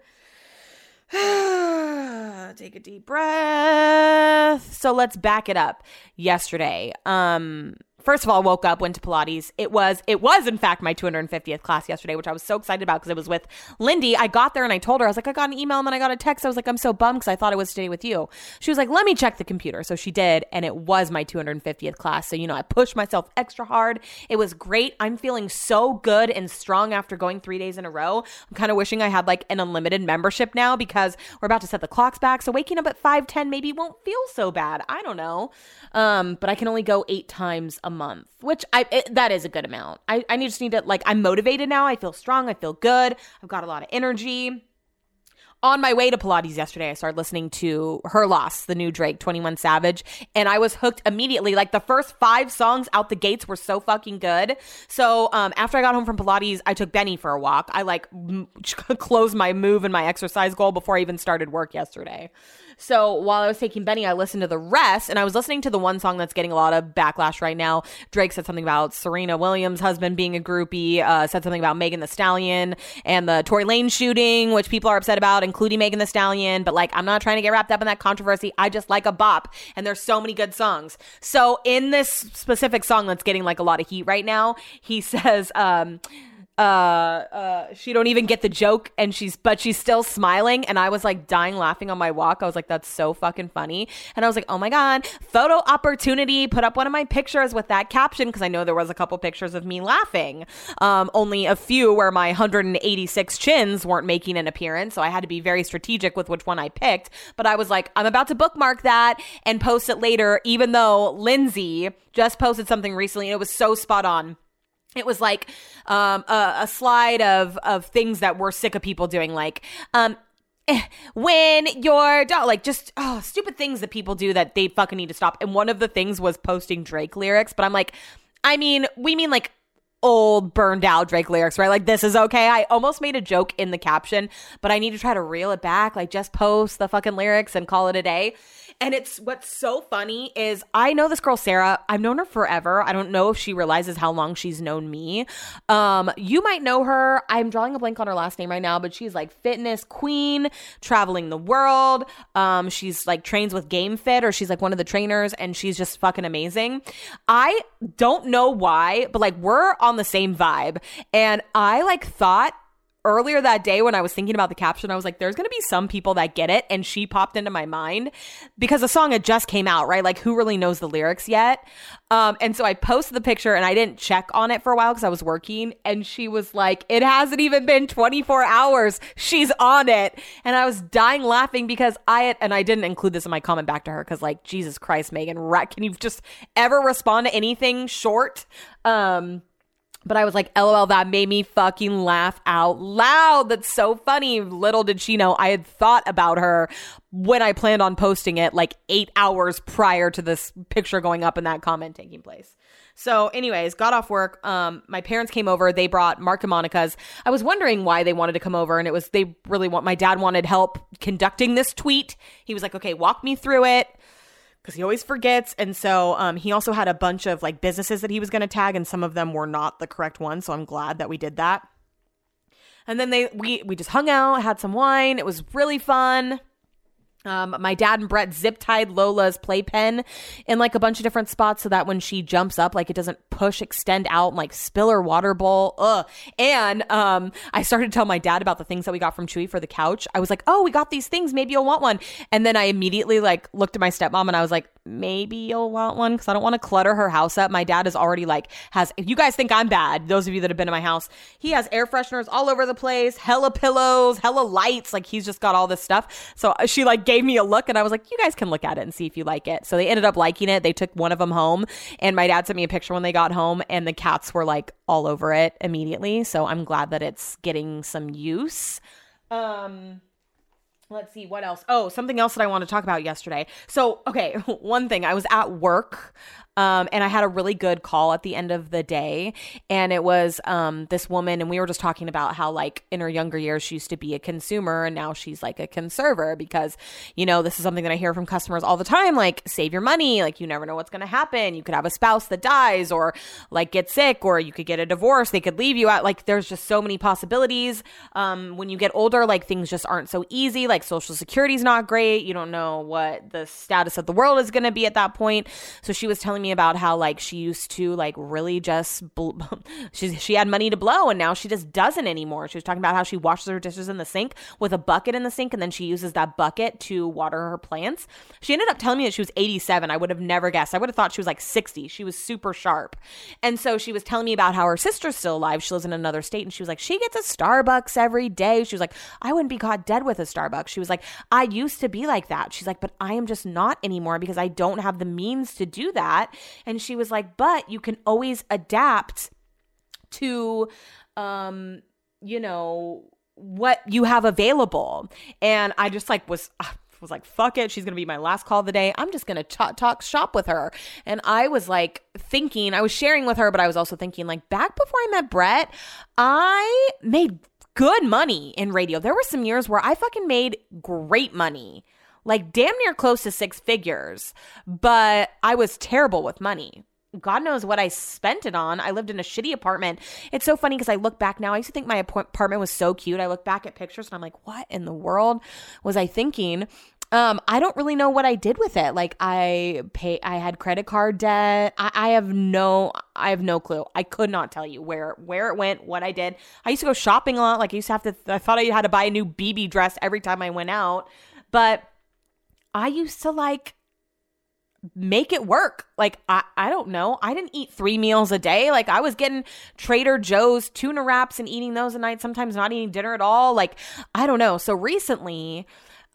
Take a deep breath. So let's back it up. Yesterday, um, first of all, woke up, went to Pilates. It was, it was in fact my 250th class yesterday, which I was so excited about because it was with Lindy. I got there and I told her, I was like, I got an email and then I got a text. I was like, I'm so bummed because I thought it was today with you. She was like, let me check the computer. So she did, and it was my 250th class. So, you know, I pushed myself extra hard. It was great. I'm feeling so good and strong after going three days in a row. I'm kind of wishing I had like an unlimited membership now because we're about to set the clocks back. So waking up at 5 10 maybe won't feel so bad. I don't know. Um, but I can only go eight times a month, which I it, that is a good amount. I I just need to like I'm motivated now. I feel strong. I feel good. I've got a lot of energy. On my way to Pilates yesterday, I started listening to Her Loss, the new Drake, 21 Savage, and I was hooked immediately. Like the first five songs out the gates were so fucking good. So um, after I got home from Pilates, I took Benny for a walk. I like m- closed my move and my exercise goal before I even started work yesterday. So while I was taking Benny, I listened to the rest, and I was listening to the one song that's getting a lot of backlash right now. Drake said something about Serena Williams' husband being a groupie, uh, said something about Megan Thee Stallion and the Tory Lane shooting, which people are upset about, including Megan Thee Stallion. But like, I'm not trying to get wrapped up in that controversy. I just like a bop, and there's so many good songs. So in this specific song that's getting like a lot of heat right now, he says, um, uh, uh, she don't even get the joke and she's, but she's still smiling. And I was like dying laughing on my walk. I was like, that's so fucking funny. And I was like, oh my God, photo opportunity. Put up one of my pictures with that caption because I know there was a couple pictures of me laughing. Um, only a few where my 186 chins weren't making an appearance. So I had to be very strategic with which one I picked. But I was like, I'm about to bookmark that and post it later, even though Lindsay just posted something recently and it was so spot on it was like um, a, a, slide of of things that we're sick of people doing, like um, eh, when your dog, like just oh, stupid things that people do that they fucking need to stop. And one of the things was posting Drake lyrics, but I'm like, I mean, we mean like old burned out Drake lyrics, right? Like this is okay. I almost made a joke in the caption, but I need to try to reel it back. Like just post the fucking lyrics and call it a day. And it's what's so funny is I know this girl Sarah. I've known her forever. I don't know if she realizes how long she's known me. Um, you might know her. I'm drawing a blank on her last name right now, but she's like fitness queen, traveling the world. Um, she's like trains with Game Fit, or she's like one of the trainers, and she's just fucking amazing. I don't know why, but like we're on the same vibe, and I like thought earlier that day when I was thinking about the caption, I was like, there's going to be some people that get it. And she popped into my mind because the song had just came out, right? Like, who really knows the lyrics yet? Um, and so I posted the picture and I didn't check on it for a while because I was working. And she was like, it hasn't even been 24 hours. She's on it. And I was dying laughing because I and I didn't include this in my comment back to her because, like, Jesus Christ, Megan, can you just ever respond to anything short? Um, but I was like, LOL, that made me fucking laugh out loud. That's so funny. Little did she know I had thought about her when I planned on posting it like eight hours prior to this picture going up and that comment taking place. So, anyways, got off work. Um, my parents came over. They brought Mark and Monica's. I was wondering why they wanted to come over, and it was they really want. My dad wanted help conducting this tweet. He was like, "Okay, walk me through it." Because he always forgets. And so um, he also had a bunch of like businesses that he was going to tag, and some of them were not the correct ones. So I'm glad that we did that. And then they we we just hung out, had some wine. It was really fun. Um, my dad and Brett zip tied Lola's playpen in like a bunch of different spots so that when she jumps up, like it doesn't push, extend out, and like spill her water bowl. Ugh. And um, I started to tell my dad about the things that we got from Chewy for the couch. I was like, oh, we got these things. Maybe you'll want one. And then I immediately like looked at my stepmom and I was like, maybe you'll want one because I don't want to clutter her house up. My dad is already like has. If you guys think I'm bad, those of you that have been in my house, he has air fresheners all over the place, hella pillows, hella lights. Like he's just got all this stuff. So uh, she like gave me a look and I was like, you guys can look at it and see if you like it. So they ended up liking it. They took one of them home and my dad sent me a picture when they got home and the cats were like all over it immediately. So I'm glad that it's getting some use. Um let's see what else oh something else that i want to talk about yesterday so okay one thing i was at work um, and I had a really good call at the end of the day. And it was um, this woman, and we were just talking about how, like, in her younger years, she used to be a consumer and now she's like a conserver because, you know, this is something that I hear from customers all the time like, save your money. Like, you never know what's going to happen. You could have a spouse that dies or like get sick or you could get a divorce. They could leave you out. Like, there's just so many possibilities. Um, when you get older, like, things just aren't so easy. Like, Social Security's not great. You don't know what the status of the world is going to be at that point. So she was telling me me about how like she used to like really just bl- she she had money to blow and now she just doesn't anymore. She was talking about how she washes her dishes in the sink with a bucket in the sink and then she uses that bucket to water her plants. She ended up telling me that she was 87. I would have never guessed. I would have thought she was like 60. She was super sharp. And so she was telling me about how her sister's still alive. She lives in another state and she was like she gets a Starbucks every day. She was like I wouldn't be caught dead with a Starbucks. She was like I used to be like that. She's like but I am just not anymore because I don't have the means to do that. And she was like, but you can always adapt to, um, you know, what you have available. And I just like was, was like, fuck it. She's going to be my last call of the day. I'm just going to talk, talk shop with her. And I was like thinking, I was sharing with her, but I was also thinking, like, back before I met Brett, I made good money in radio. There were some years where I fucking made great money like damn near close to six figures, but I was terrible with money. God knows what I spent it on. I lived in a shitty apartment. It's so funny because I look back now. I used to think my apartment was so cute. I look back at pictures and I'm like, what in the world was I thinking? Um, I don't really know what I did with it. Like I pay, I had credit card debt. I, I have no, I have no clue. I could not tell you where where it went, what I did. I used to go shopping a lot. Like I used to have to. I thought I had to buy a new bebe dress every time I went out, but I used to like make it work. Like I I don't know. I didn't eat 3 meals a day. Like I was getting Trader Joe's tuna wraps and eating those a night, sometimes not eating dinner at all. Like I don't know. So recently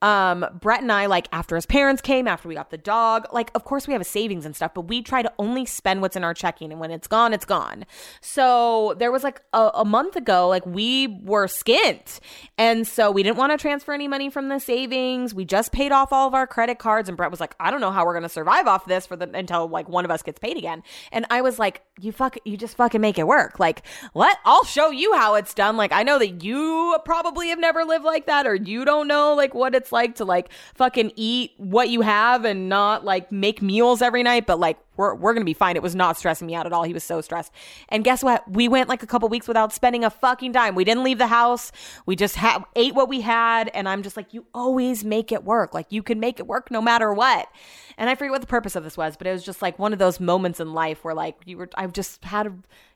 um, Brett and I, like, after his parents came, after we got the dog, like, of course we have a savings and stuff, but we try to only spend what's in our checking. And when it's gone, it's gone. So there was like a, a month ago, like, we were skint. And so we didn't want to transfer any money from the savings. We just paid off all of our credit cards. And Brett was like, I don't know how we're going to survive off this for the until like one of us gets paid again. And I was like, you fuck, you just fucking make it work. Like, what? I'll show you how it's done. Like, I know that you probably have never lived like that or you don't know like what it's like to like fucking eat what you have and not like make meals every night, but like we're, we're gonna be fine. It was not stressing me out at all. He was so stressed. And guess what? We went like a couple weeks without spending a fucking dime. We didn't leave the house. We just ha- ate what we had. And I'm just like, you always make it work. Like you can make it work no matter what. And I forget what the purpose of this was, but it was just like one of those moments in life where like you were, I've just had a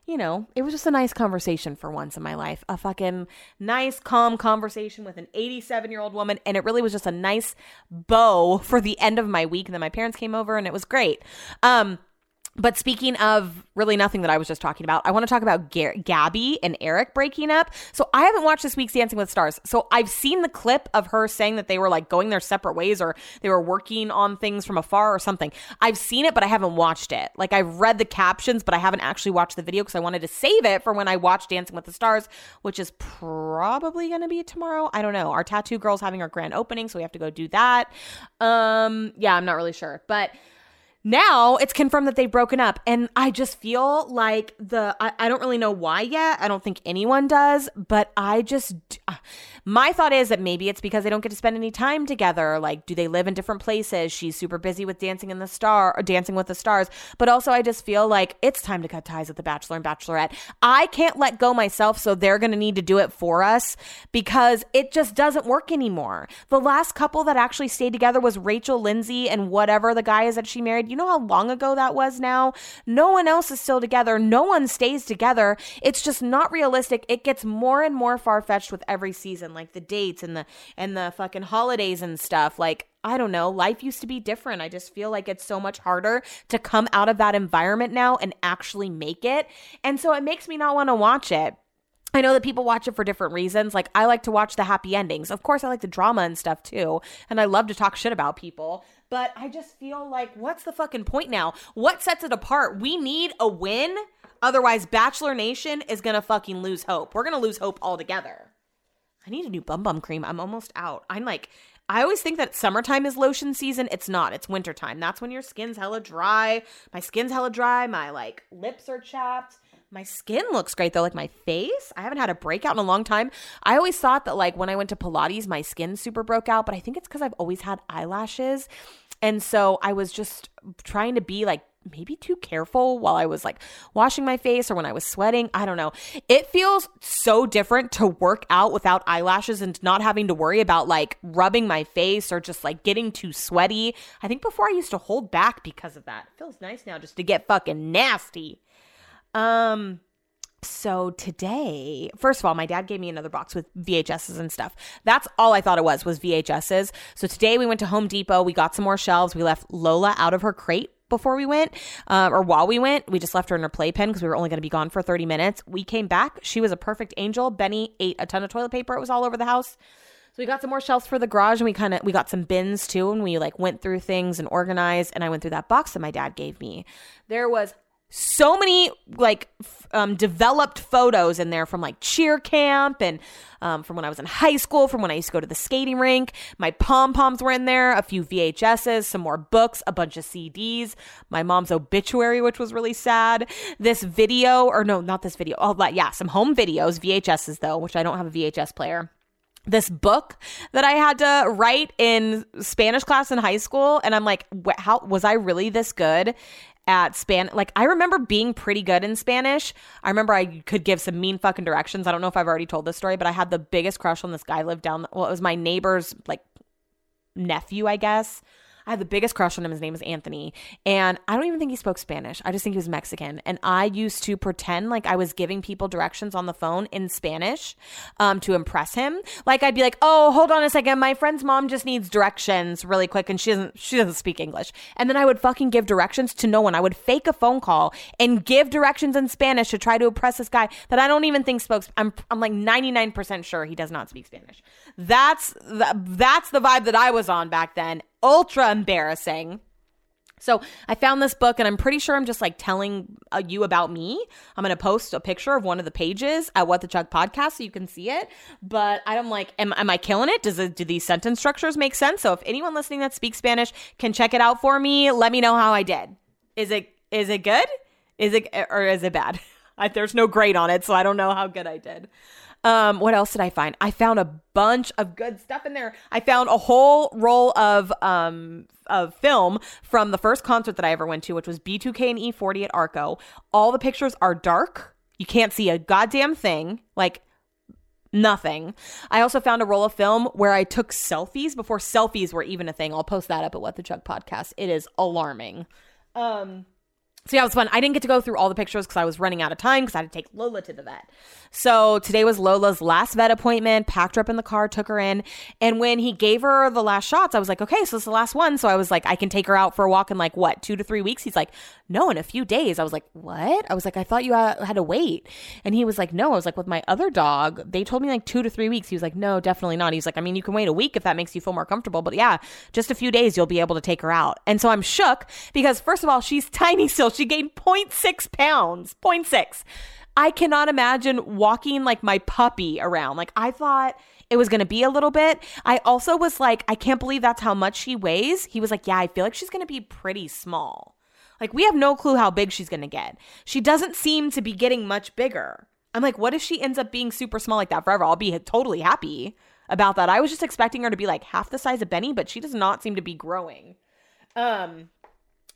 you know, it was just a nice conversation for once in my life. A fucking nice, calm conversation with an 87 year old woman. And it really was just a nice bow for the end of my week. And then my parents came over and it was great. Um, but speaking of really nothing that I was just talking about, I want to talk about G- Gabby and Eric breaking up. So I haven't watched this week's Dancing with Stars. So I've seen the clip of her saying that they were like going their separate ways or they were working on things from afar or something. I've seen it, but I haven't watched it. Like I've read the captions, but I haven't actually watched the video because I wanted to save it for when I watch Dancing with the Stars, which is probably going to be tomorrow. I don't know. Our tattoo girl's having our grand opening, so we have to go do that. Um, yeah, I'm not really sure, but now it's confirmed that they've broken up and i just feel like the I, I, don't really know why yet. I don't think anyone does but i just uh, my thought is that maybe it's because they don't get to spend any time together. Like do they live in different places? She's super busy with dancing in the star or dancing with the stars. But also i just feel like it's time to cut ties with the bachelor and bachelorette. I can't let go myself so they're going to need to do it for us because it just doesn't work anymore. The last couple that actually stayed together was rachel lindsay and whatever the guy is that she married you know how long ago that was now? No one else is still together. No one stays together. It's just not realistic. It gets more and more far fetched with every season, like the dates and the and the fucking holidays and stuff. Like I don't know, life used to be different. I just feel like it's so much harder to come out of that environment now and actually make it. And so it makes me not want to watch it. I know that people watch it for different reasons. Like, I like to watch the happy endings. Of course, I like the drama and stuff too. And I love to talk shit about people. But I just feel like, what's the fucking point now? What sets it apart? We need a win. Otherwise, Bachelor Nation is going to fucking lose hope. We're going to lose hope altogether. I need a new bum bum cream. I'm almost out. I'm like, I always think that summertime is lotion season. It's not. It's wintertime. That's when your skin's hella dry. My skin's hella dry. My like lips are chapped. My skin looks great though, like my face. I haven't had a breakout in a long time. I always thought that like when I went to Pilates, my skin super broke out, but I think it's because I've always had eyelashes. And so I was just trying to be like maybe too careful while I was like washing my face or when I was sweating. I don't know. It feels so different to work out without eyelashes and not having to worry about like rubbing my face or just like getting too sweaty. I think before I used to hold back because of that. It feels nice now just to get fucking nasty. Um, so today, first of all, my dad gave me another box with VHSs and stuff. That's all I thought it was was VHSs. So today we went to Home Depot. We got some more shelves. We left Lola out of her crate before we went, uh, or while we went. We just left her in her playpen because we were only going to be gone for 30 minutes. We came back. She was a perfect angel. Benny ate a ton of toilet paper. It was all over the house. So we got some more shelves for the garage and we kind of we got some bins too and we like went through things and organized and I went through that box that my dad gave me. There was so many like um, developed photos in there from like cheer camp and um, from when I was in high school, from when I used to go to the skating rink. My pom poms were in there, a few VHSs, some more books, a bunch of CDs, my mom's obituary, which was really sad. This video, or no, not this video. Oh, yeah, some home videos, VHSs though, which I don't have a VHS player this book that I had to write in Spanish class in high school. And I'm like, how was I really this good? At Span. Like I remember being pretty good in Spanish. I remember I could give some mean fucking directions. I don't know if I've already told this story, but I had the biggest crush on this guy lived down. Well, it was my neighbor's like nephew, I guess. I had the biggest crush on him. His name is Anthony. And I don't even think he spoke Spanish. I just think he was Mexican. And I used to pretend like I was giving people directions on the phone in Spanish um, to impress him. Like I'd be like, oh, hold on a second. My friend's mom just needs directions really quick and she doesn't she doesn't speak English. And then I would fucking give directions to no one. I would fake a phone call and give directions in Spanish to try to impress this guy that I don't even think spoke I'm I'm like 99% sure he does not speak Spanish. That's the, that's the vibe that I was on back then ultra embarrassing. So I found this book and I'm pretty sure I'm just like telling uh, you about me. I'm to post a picture of one of the pages at What the Chuck podcast so you can see it. But I'm like, am, am I killing it? Does it, do these sentence structures make sense? So if anyone listening that speaks Spanish can check it out for me, let me know how I did. Is it, is it good? Is it, or is it bad? I, there's no grade on it, so I don't know how good I did. Um, what else did I find? I found a bunch of good stuff in there. I found a whole roll of um of film from the first concert that I ever went to, which was B2K and E40 at Arco. All the pictures are dark. You can't see a goddamn thing. Like nothing. I also found a roll of film where I took selfies before selfies were even a thing. I'll post that up at What the Chuck podcast. It is alarming. Um so yeah, it was fun. I didn't get to go through all the pictures because I was running out of time because I had to take Lola to the vet. So today was Lola's last vet appointment. Packed her up in the car, took her in, and when he gave her the last shots, I was like, okay, so it's the last one. So I was like, I can take her out for a walk in like what two to three weeks. He's like, no, in a few days. I was like, what? I was like, I thought you had to wait, and he was like, no. I was like, with my other dog, they told me like two to three weeks. He was like, no, definitely not. He's like, I mean, you can wait a week if that makes you feel more comfortable, but yeah, just a few days you'll be able to take her out. And so I'm shook because first of all, she's tiny still. She gained 0.6 pounds, 0.6. I cannot imagine walking like my puppy around. Like I thought it was going to be a little bit. I also was like, I can't believe that's how much she weighs. He was like, Yeah, I feel like she's going to be pretty small. Like, we have no clue how big she's going to get. She doesn't seem to be getting much bigger. I'm like, what if she ends up being super small like that forever? I'll be totally happy about that. I was just expecting her to be like half the size of Benny, but she does not seem to be growing. Um,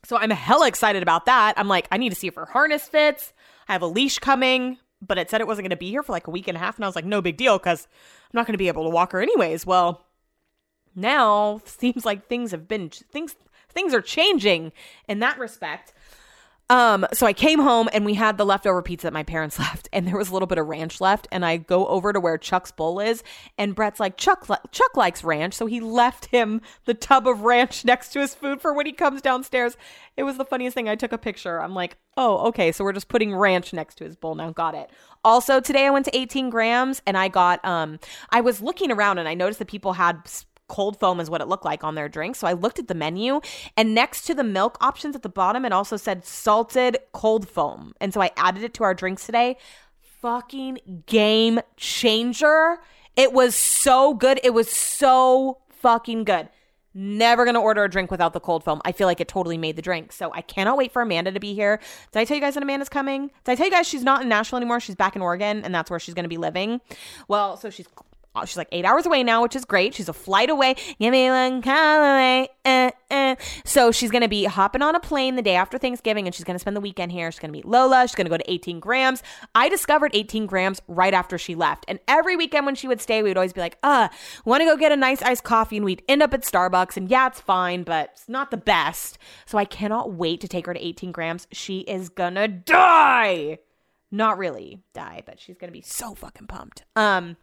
so I'm hella excited about that. I'm like, I need to see if her harness fits. I have a leash coming, but it said it wasn't going to be here for like a week and a half. And I was like, no big deal because I'm not going to be able to walk her anyways. Well, now seems like things have been things things are changing in that respect. Um, so I came home and we had the leftover pizza that my parents left, and there was a little bit of ranch left. And I go over to where Chuck's bowl is, and Brett's like, Chuck, Chuck likes ranch, so he left him the tub of ranch next to his food for when he comes downstairs. It was the funniest thing. I took a picture. I'm like, oh, okay, so we're just putting ranch next to his bowl now. Got it. Also, today I went to 18 grams, and I got um, I was looking around and I noticed that people had cold foam is what it looked like on their drink. So I looked at the menu and next to the milk options at the bottom, it also said salted cold foam. And so I added it to our drinks today. Fucking game changer. It was so good. It was so fucking good. Never gonna order a drink without the cold foam. I feel like it totally made the drink. So I cannot wait for Amanda to be here. Did I tell you guys that Amanda's coming? Did I tell you guys she's not in Nashville anymore? She's back in Oregon, and that's where she's gonna be living. Well, so she's she's like eight hours away now, which is great. She's a flight away. Give me one call away. Uh, uh. So she's to be hopping on a plane the day after Thanksgiving and she's to spend the weekend here. She's to meet Lola. She's to go to 18 grams. I discovered 18 grams right after she left. And every weekend when she would stay, we would always be like, uh, want to go get a nice iced coffee? And we'd end up at Starbucks. And yeah, it's fine, but it's not the best. So I cannot wait to take her to 18 grams. She is to die. Not really die, but she's to be so fucking pumped. Um,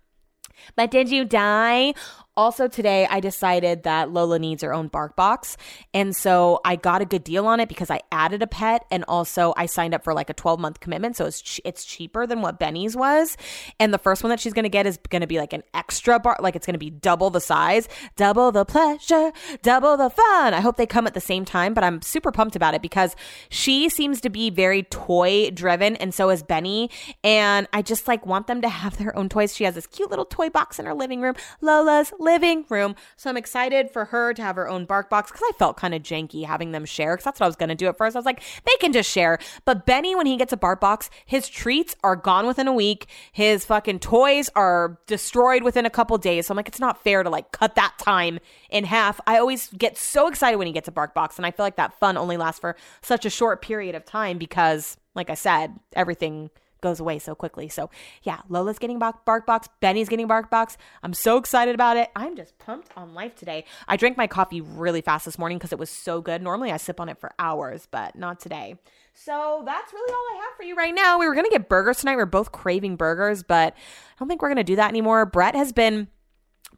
but did you die? Also, today I decided that Lola needs her own BarkBox. And so I got a good deal on it because I added a pet and also I signed up for like a 12 month commitment. So it's, ch- it's cheaper than what Benny's was. And the first one that she's going to get is going to be like an extra bar, like it's going to be double the size, double the pleasure, double the fun. I hope they come at the same time, but I'm super pumped about it because she seems to be very toy driven and so is Benny. And I just like want them to have their own toys. She has this cute little toy box in her living room. Lola's living room. So I'm excited for her to have her own BarkBox because I felt kind of janky having them share because that's what I was going to do at first. I was like, they can just share. But Benny, when he gets a BarkBox, his treats are gone within a week. His fucking toys are destroyed within a couple days. So I'm like, it's not fair to like cut that time in half. I always get so excited when he gets a BarkBox. And I feel like that fun only lasts for such a short period of time because, like I said, everything goes away so quickly. So yeah, Lola's getting bark, box, Benny's getting BarkBox. I'm so excited about it. I'm just pumped on life today. I drank my coffee really fast this morning because it was so good. Normally I sip on it for hours, but not today. So that's really all I have for you right now. We were gonna get burgers tonight. We are both craving burgers, but I don't think we're gonna do that anymore. Brett has been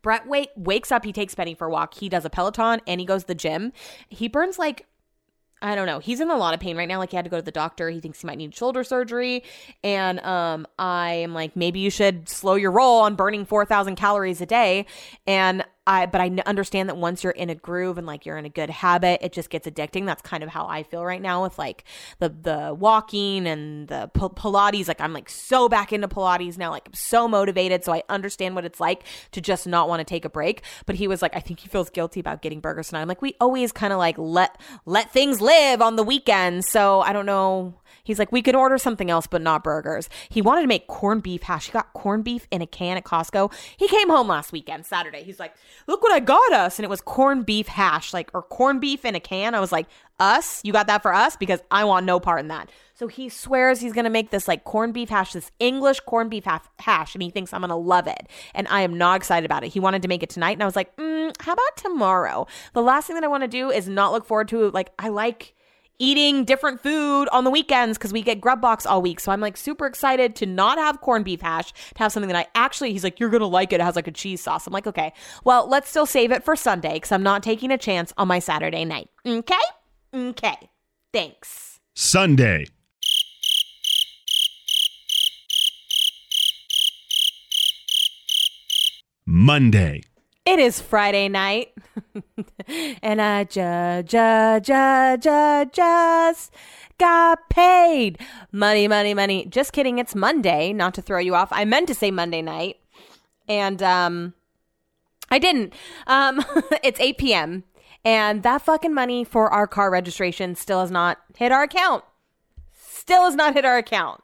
Brett wake, wakes up, he takes Benny for a walk. He does a Peloton and he goes to the gym. He burns like I don't know. He's in a lot of pain right now. Like he had to go to the doctor. He thinks he might need shoulder surgery. And um, I am like, maybe you should slow your roll on burning 4,000 calories a day. And I, but I understand that once you're in a groove and like you're in a good habit, it just gets addicting. That's kind of how I feel right now with like the the walking and the Pilates. Like I'm like so back into Pilates now. Like I'm so motivated. So I understand what it's like to just not want to take a break. But he was like, I think he feels guilty about getting burgers tonight. I'm like, we always kind of like let let things live on the weekends. So I don't know He's like, we could order something else, but not burgers. He wanted to make corned beef hash. He got corned beef in a can at Costco. He came home last weekend, Saturday. He's like, look what I got us. And it was corned beef hash, like, or corned beef in a can. I was like, us? You got that for us? Because I want no part in that. So he swears he's going to make this like corned beef hash, this English corned beef hash, and he thinks I'm going to love it. And I am not excited about it. He wanted to make it tonight, and I was like, mm, how about tomorrow? The last thing that I want to do is not look forward to, like, I like eating different food on the weekends because we get Grubbox all week. So I'm like super excited to not have corned beef hash, to have something that I actually, he's like, you're going to like it. It has like a cheese sauce. I'm like, okay, well, let's still save it for Sunday because I'm not taking a chance on my Saturday night. Okay? Okay. Thanks. Sunday. Monday. It is Friday night, and I just, just, just, just got paid. Money, money, money. Just kidding. It's Monday. Not to throw you off. I meant to say Monday night, and um, I didn't. Um, it's 8 p.m. and that fucking money for our car registration still has not hit our account. Still has not hit our account.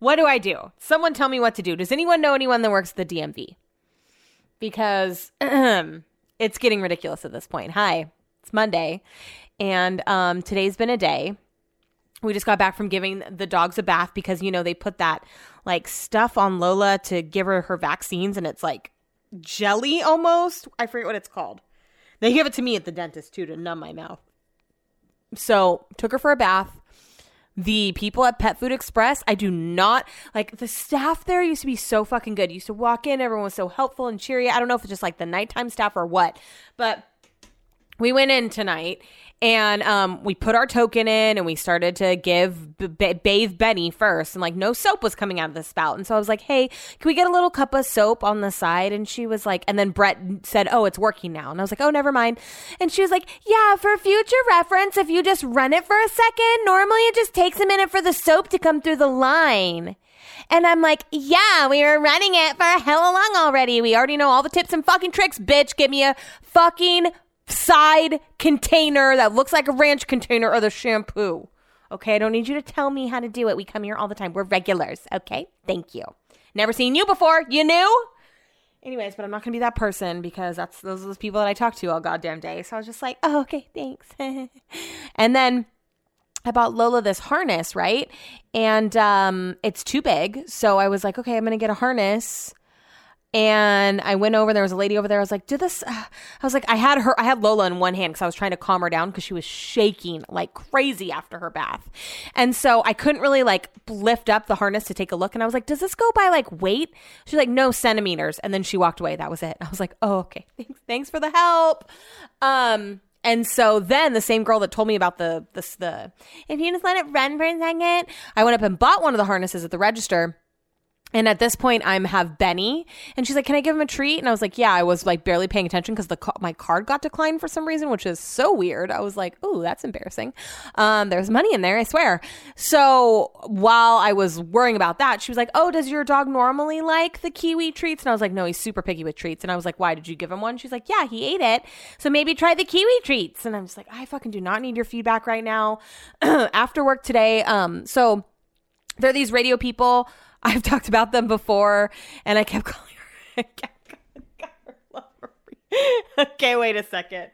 What do I do? Someone tell me what to do. Does anyone know anyone that works at the DMV? Because it's getting ridiculous at this point. Hi, it's Monday, and um, today's been a day. We just got back from giving the dogs a bath because you know they put that like stuff on Lola to give her her vaccines, and it's like jelly almost. I forget what it's called. They give it to me at the dentist too to numb my mouth. So took her for a bath. The people at Pet Food Express, I do not like the staff there used to be so fucking good. You used to walk in, everyone was so helpful and cheery. I don't know if it's just like the nighttime staff or what, but we went in tonight and um, we put our token in and we started to give b- bathe Benny first and like no soap was coming out of the spout. And so I was like hey can we get a little cup of soap on the side? And she was like and then Brett said oh it's working now. And I was like oh never mind. And she was like yeah for future reference if you just run it for a second normally it just takes a minute for the soap to come through the line. And I'm like, yeah, we were running it for a hella long already. We already know all the tips and fucking tricks, bitch. Give me a fucking side container that looks like a ranch container or the shampoo. Okay, I don't need you to tell me how to do it. We come here all the time. We're regulars. Okay, thank you. Never seen you before. You knew? Anyways, but I'm not gonna be that person because that's those are those people that I talk to all goddamn day. So I was just like, oh, okay, thanks. and then I bought Lola this harness, right? And um, it's too big. So I was like, okay, I'm gonna get a harness and I went over. There was a lady over there. I was like, "Do this." Uh, I was like, I had her. I had Lola in one hand because I was trying to calm her down because she was shaking like crazy after her bath, and so I couldn't really like lift up the harness to take a look. And I was like, "Does this go by like weight?" She's like, "No centimeters," and then she walked away. That was it. I was like, "Oh, okay. Thanks, thanks for the help." Um, and so then the same girl that told me about the this the if you just let it run for a second, I went up and bought one of the harnesses at the register and at this point, I'm have Benny, and she's like, "Can I give him a treat?" And I was like, "Yeah." I was like barely paying attention because the my card got declined for some reason, which is so weird. I was like, "Oh, that's embarrassing." Um, there's money in there, I swear. So while I was worrying about that, she was like, "Oh, does your dog normally like the kiwi treats?" And I was like, "No, he's super picky with treats." And I was like, "Why did you give him one?" She's like, "Yeah, he ate it, so maybe try the kiwi treats." And I'm just like, "I fucking do not need your feedback right now." After work today, um, so there are these radio people I've talked about them before, and I kept calling her. Okay, wait a second.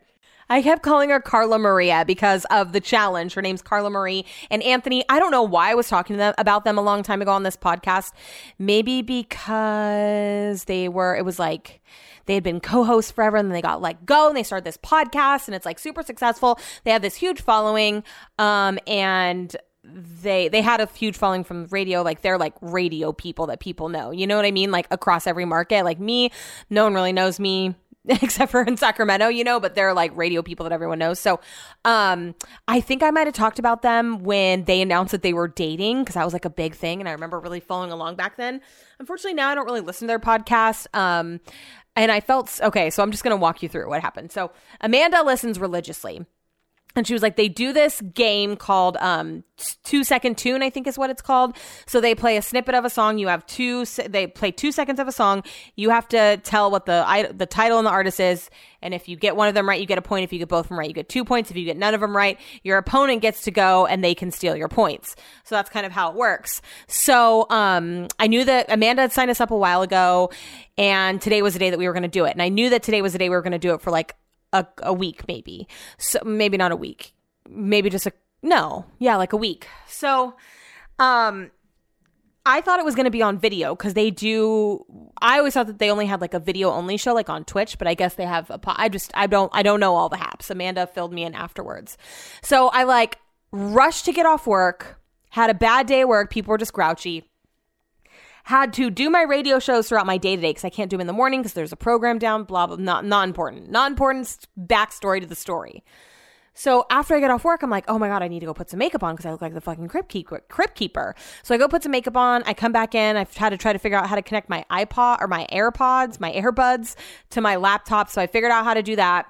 I kept calling her Carla Maria because of the challenge. Her name's Carla Marie and Anthony. I don't know why I was talking to them about them a long time ago on this podcast. Maybe because they were. It was like they had been co-hosts forever and then they got let go and they started this podcast and it's like super successful. They have this huge following. Um, and they they had a huge following from radio like they're like radio people that people know you know what i mean like across every market like me no one really knows me except for in Sacramento, you know, but they're like radio people that everyone knows. So, um, I think I might have talked about them when they announced that they were dating because that was like a big thing, and I remember really following along back then. Unfortunately, now I don't really listen to their podcast. Um, and I felt okay, so I'm just gonna walk you through what happened. So Amanda listens religiously and she was like they do this game called um two second tune i think is what it's called. So they play a snippet of a song. You have two they play two seconds of a song. You have to tell what the the title and the artist is. And if you get one of them right you get a point. If you get both of them right you get two points. If you get none of them right your opponent gets to go and they can steal your points. So that's kind of how it works. So um i knew that amanda had signed us up a while ago and today was the day that we were going to do it. And i knew that today was the day we were going to do it for like a, a week maybe so maybe not a week maybe just a no yeah like a week so um I thought it was going to be on video because they do. I always thought that they only had like a video only show, like on Twitch, but I guess they have a. I just I don't I don't know all the haps. Amanda filled me in afterwards, so I like rushed to get off work. Had a bad day at work. People were just grouchy had to do my radio shows throughout my day to day because I can't do them in the morning because there's a program down, blah, blah, not, not important. Not important backstory to the story. So after I get off work, I'm like, oh my God, I need to go put some makeup on because I look like the fucking crypt keeper, crypt keeper. So I go put some makeup on. I come back in. I've had to try to figure out how to connect my iPod or my AirPods, my AirBuds to my laptop. So I figured out how to do that.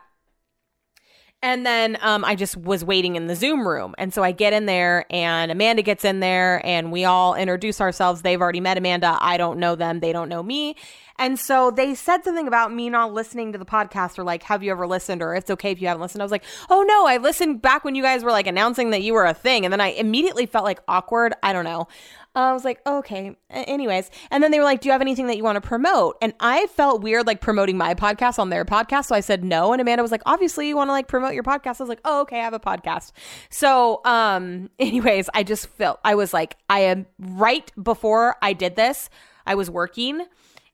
And then um, I just was waiting in the Zoom room. And so I get in there, and Amanda gets in there, and we all introduce ourselves. They've already met Amanda. I don't know them. They don't know me. And so they said something about me not listening to the podcast or like, have you ever listened or it's okay if you haven't listened. I was like, oh no, I listened back when you guys were like announcing that you were a thing. And then I immediately felt like awkward. I don't know. I was like, okay. Anyways, and then they were like, "Do you have anything that you want to promote?" And I felt weird like promoting my podcast on their podcast, so I said no. And Amanda was like, "Obviously, you want to like promote your podcast." I was like, "Oh, okay, I have a podcast." So, um, anyways, I just felt I was like, I am right before I did this, I was working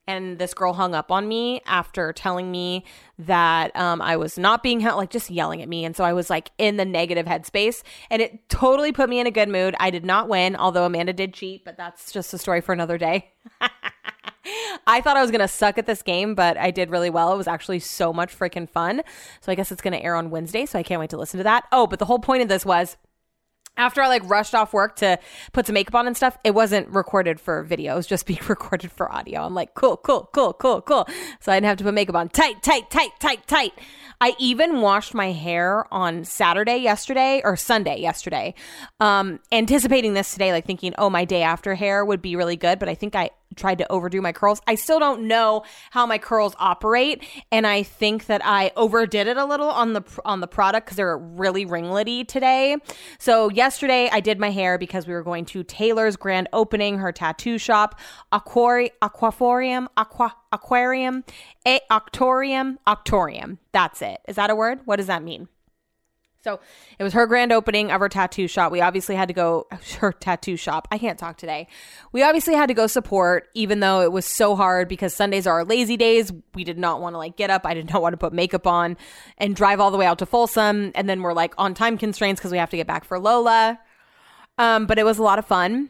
and this girl hung up on me after telling me that um, I was not being held, like just yelling at me. And so I was like in the negative headspace, and it totally put me in a good mood. I did not win, although Amanda did cheat, but that's just a story for another day. I thought I was going to suck at this game, but I did really well. It was actually so much freaking fun. So I guess it's going to air on Wednesday. So I can't wait to listen to that. Oh, but the whole point of this was after I like rushed off work to put some makeup on and stuff, it wasn't recorded for video. It was just being recorded for audio. I'm like, cool, cool, cool, cool, cool. So I didn't have to put makeup on. Tight, tight, tight, tight, tight. I even washed my hair on Saturday yesterday or Sunday yesterday, um, anticipating this today, like thinking, oh, my day after hair would be really good. But I think I tried to overdo my curls. I still don't know how my curls operate and I think that I overdid it a little on the on the product cuz they're really ringlety today. So yesterday I did my hair because we were going to Taylor's grand opening, her tattoo shop, Aquari Aquaforium, Aqua Aquarium, a Octorium, Octorium. That's it. Is that a word? What does that mean? So it was her grand opening of her tattoo shop. We obviously had to go, her tattoo shop. I can't talk today. We obviously had to go support, even though it was so hard because Sundays are our lazy days. We did not want to like get up. I did not want to put makeup on and drive all the way out to Folsom. And then we're like on time constraints because we have to get back for Lola. Um, but it was a lot of fun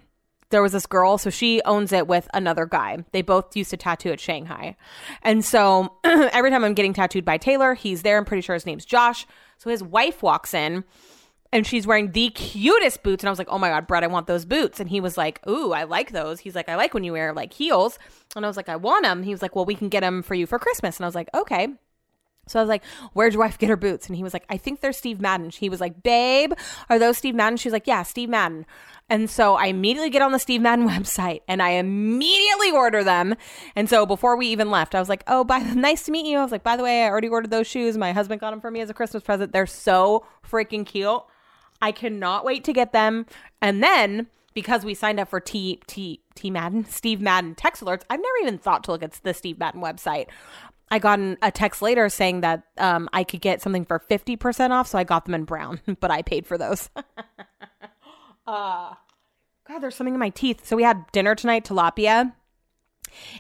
there was this girl, so she owns it with another guy. They both used to tattoo at Shanghai. And so every time I'm getting tattooed by Taylor, he's there. I'm pretty sure his name's Josh. So his wife walks in and she's wearing the cutest boots. And I was like, oh my God, Brett, I want those boots. And he was like, ooh, I like those. He's like, I like when you wear like heels. And I was like, I want them. He was like, well, we can get them for you for Christmas. And I was like, okay. So I was like, Where'd your wife get her boots? And he was like, I think they're Steve Madden. He was like, Babe, are those Steve Madden? She was like, Yeah, Steve Madden. And so I immediately get on the Steve Madden website and I immediately order them. And so before we even left, I was like, oh, by, the nice to meet you. I was like, by the way, I already ordered those shoes. My husband got them for me as a Christmas present. They're so freaking cute. I cannot wait to get them. And then because we signed up for T T T Madden, Steve Madden text alerts, I've never even thought to look at the Steve Madden website. I got a text later saying that um, I could get something for 50% off. So I got them in brown, but I paid for those. Uh, God, there's something in my teeth. So we had dinner tonight, tilapia,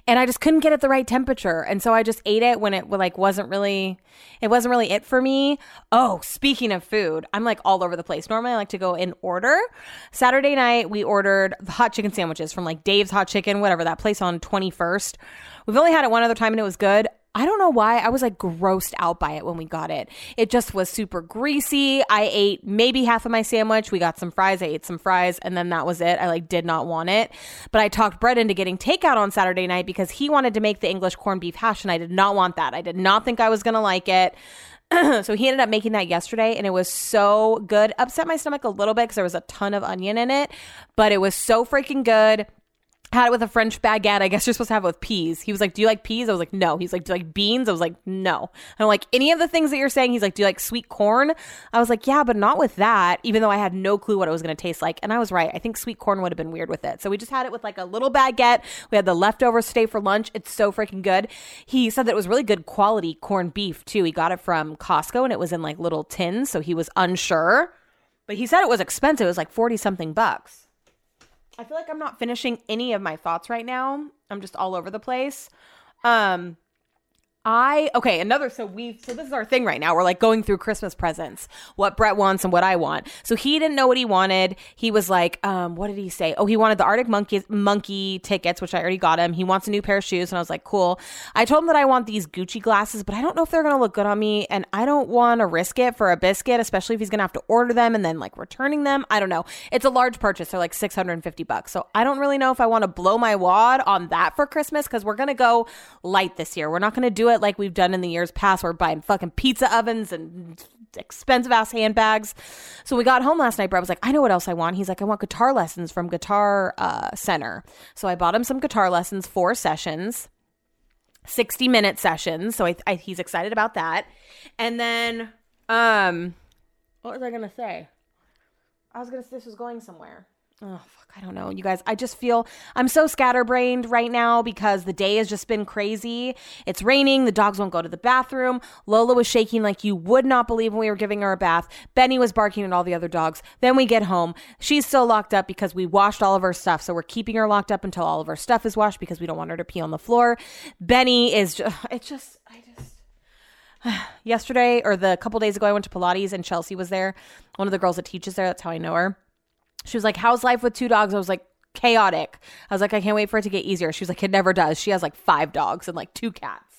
and I just couldn't get it the right temperature, and so I just ate it when it like wasn't really, it wasn't really it for me. Oh, speaking of food, I'm like all over the place. Normally, I like to go in order. Saturday night, we ordered the hot chicken sandwiches from like Dave's Hot Chicken, whatever that place on 21st. We've only had it one other time, and it was good. I don't know why I was like grossed out by it when we got it. It just was super greasy. I ate maybe half of my sandwich. We got some fries. I ate some fries and then that was it. I like did not want it. But I talked Brett into getting takeout on Saturday night because he wanted to make the English corned beef hash and I did not want that. I did not think I was going to like it. so he ended up making that yesterday and it was so good. Upset my stomach a little bit because there was a ton of onion in it, but it was so freaking good had it with a French baguette. I guess you're supposed to have it with peas. He was like, Do you like peas? I was like, No. He's like, Do you like beans? I was like, No. I don't like any of the things that you're saying. He's like, Do you like sweet corn? I was like, Yeah, but not with that, even though I had no clue what it was going to taste like. And I was right. I think sweet corn would have been weird with it. So we just had it with like a little baguette. We had the leftovers today for lunch. It's so freaking good. He said that it was really good quality corned beef too. He got it from Costco and it was in like little tins. So he was unsure. But he said it was expensive. It was like 40 something bucks. I feel like I'm not finishing any of my thoughts right now. I'm just all over the place. Um I okay, another so we so this is our thing right now. We're like going through Christmas presents, what Brett wants and what I want. So he didn't know what he wanted. He was like, um, what did he say? Oh, he wanted the Arctic Monkey monkey tickets, which I already got him. He wants a new pair of shoes, and I was like, cool. I told him that I want these Gucci glasses, but I don't know if they're gonna look good on me, and I don't want to risk it for a biscuit, especially if he's gonna have to order them and then like returning them. I don't know. It's a large purchase, they're like 650 bucks. So I don't really know if I want to blow my wad on that for Christmas because we're gonna go light this year. We're not gonna do it it like we've done in the years past. We're buying fucking pizza ovens and expensive ass handbags. So we got home last night. Brett was like, I know what else I want. He's like, I want guitar lessons from Guitar uh, Center. So I bought him some guitar lessons, four sessions, 60 minute sessions. So I, I, he's excited about that. And then, um, what was I going to say? I was going to say this was going somewhere. Oh, fuck, I don't know. You guys, I just feel I'm so scatterbrained right now because the day has just been crazy. It's raining. The dogs won't go to the bathroom. Lola was shaking like you would not believe when we were giving her a bath. Benny was barking at all the other dogs. Then we get home. She's still locked up because we washed all of her stuff. So we're keeping her locked up until all of her stuff is washed because we don't want her to pee on the floor. Benny is just, it's just, I just yesterday or the couple days ago, I went to Pilates and Chelsea was there. One of the girls that teaches there. That's how I know her. She was like, How's life with two dogs? I was like, Chaotic. I was like, I can't wait for it to get easier. She was like, It never does. She has like five dogs and like two cats.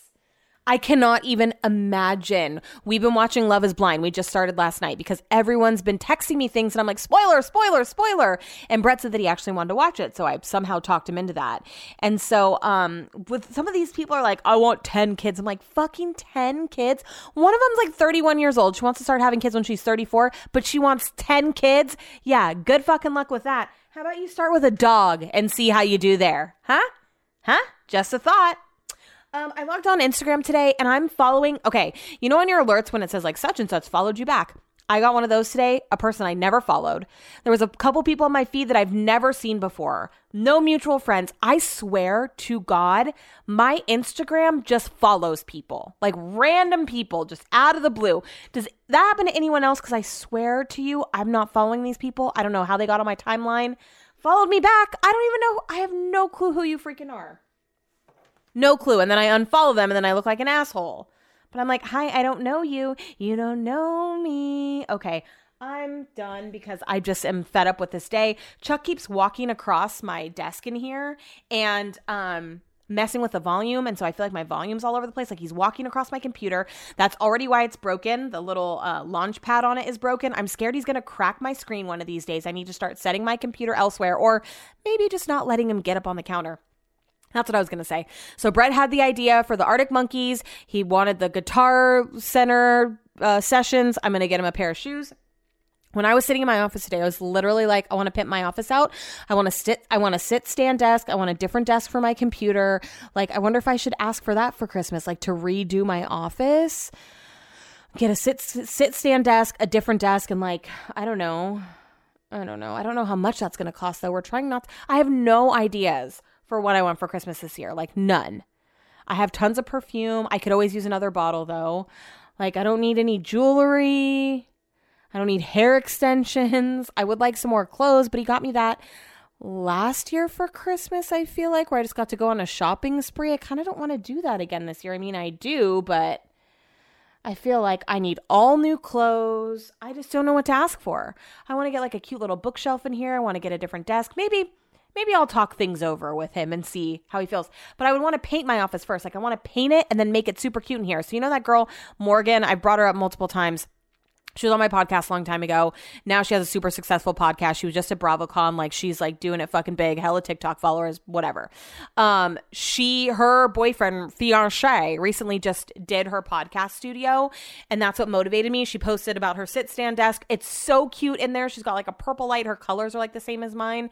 I cannot even imagine. We've been watching Love is Blind. We just started last night because everyone's been texting me things and I'm like, spoiler, spoiler, spoiler. And Brett said that he actually wanted to watch it. So I somehow talked him into that. And so um with some of these people are like, I want 10 kids. I'm like, fucking 10 kids. One of them's like 31 years old. She wants to start having kids when she's 34, but she wants 10 kids. Yeah, good fucking luck with that. How about you start with a dog and see how you do there? Huh? Huh? Just a thought. Um, I logged on Instagram today and I'm following. Okay, you know on your alerts when it says like such and such followed you back. I got one of those today, a person I never followed. There was a couple people on my feed that I've never seen before. No mutual friends. I swear to God, my Instagram just follows people, like random people, just out of the blue. Does that happen to anyone else? Because I swear to you, I'm not following these people. I don't know how they got on my timeline. Followed me back. I don't even know. I have no clue who you freaking are. No clue. And then I unfollow them and then I look like an asshole. But I'm like, hi, I don't know you. You don't know me. Okay. I'm done because I just am fed up with this day. Chuck keeps walking across my desk in here and um messing with the volume and so I feel like my volume's all over the place like he's walking across my computer. That's already why it's broken. The little uh, launch pad on it is broken. I'm scared he's going to crack my screen one of these days. I need to start setting my computer elsewhere or maybe just not letting him get up on the counter. That's what I was going to say. So Brett had the idea for the Arctic Monkeys. He wanted the guitar center uh, sessions. I'm going to get him a pair of shoes. When I was sitting in my office today, I was literally like, I want to pimp my office out. I want to sit, I want to sit stand desk. I want a different desk for my computer. Like, I wonder if I should ask for that for Christmas, like to redo my office, get a sit, sit stand desk, a different desk, and like, I don't know. I don't know. I don't know how much that's going to cost though. We're trying not, to, I have no ideas for what I want for Christmas this year. Like none. I have tons of perfume. I could always use another bottle though. Like I don't need any jewelry. I don't need hair extensions. I would like some more clothes, but he got me that last year for Christmas, I feel like, where I just got to go on a shopping spree. I kind of don't want to do that again this year. I mean, I do, but I feel like I need all new clothes. I just don't know what to ask for. I want to get like a cute little bookshelf in here. I want to get a different desk. Maybe maybe I'll talk things over with him and see how he feels. But I would want to paint my office first. Like I want to paint it and then make it super cute in here. So you know that girl Morgan, I brought her up multiple times. She was on my podcast a long time ago. Now she has a super successful podcast. She was just at BravoCon. Like she's like doing it fucking big. Hella TikTok followers, whatever. Um, she, her boyfriend, fiance, recently just did her podcast studio. And that's what motivated me. She posted about her sit stand desk. It's so cute in there. She's got like a purple light. Her colors are like the same as mine.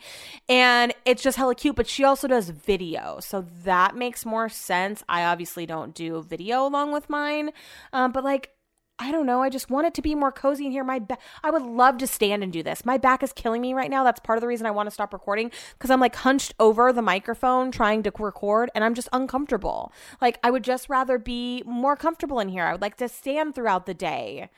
And it's just hella cute. But she also does video. So that makes more sense. I obviously don't do video along with mine. Um, but like, I don't know. I just want it to be more cozy in here. My back, I would love to stand and do this. My back is killing me right now. That's part of the reason I want to stop recording because I'm like hunched over the microphone trying to record and I'm just uncomfortable. Like I would just rather be more comfortable in here. I would like to stand throughout the day.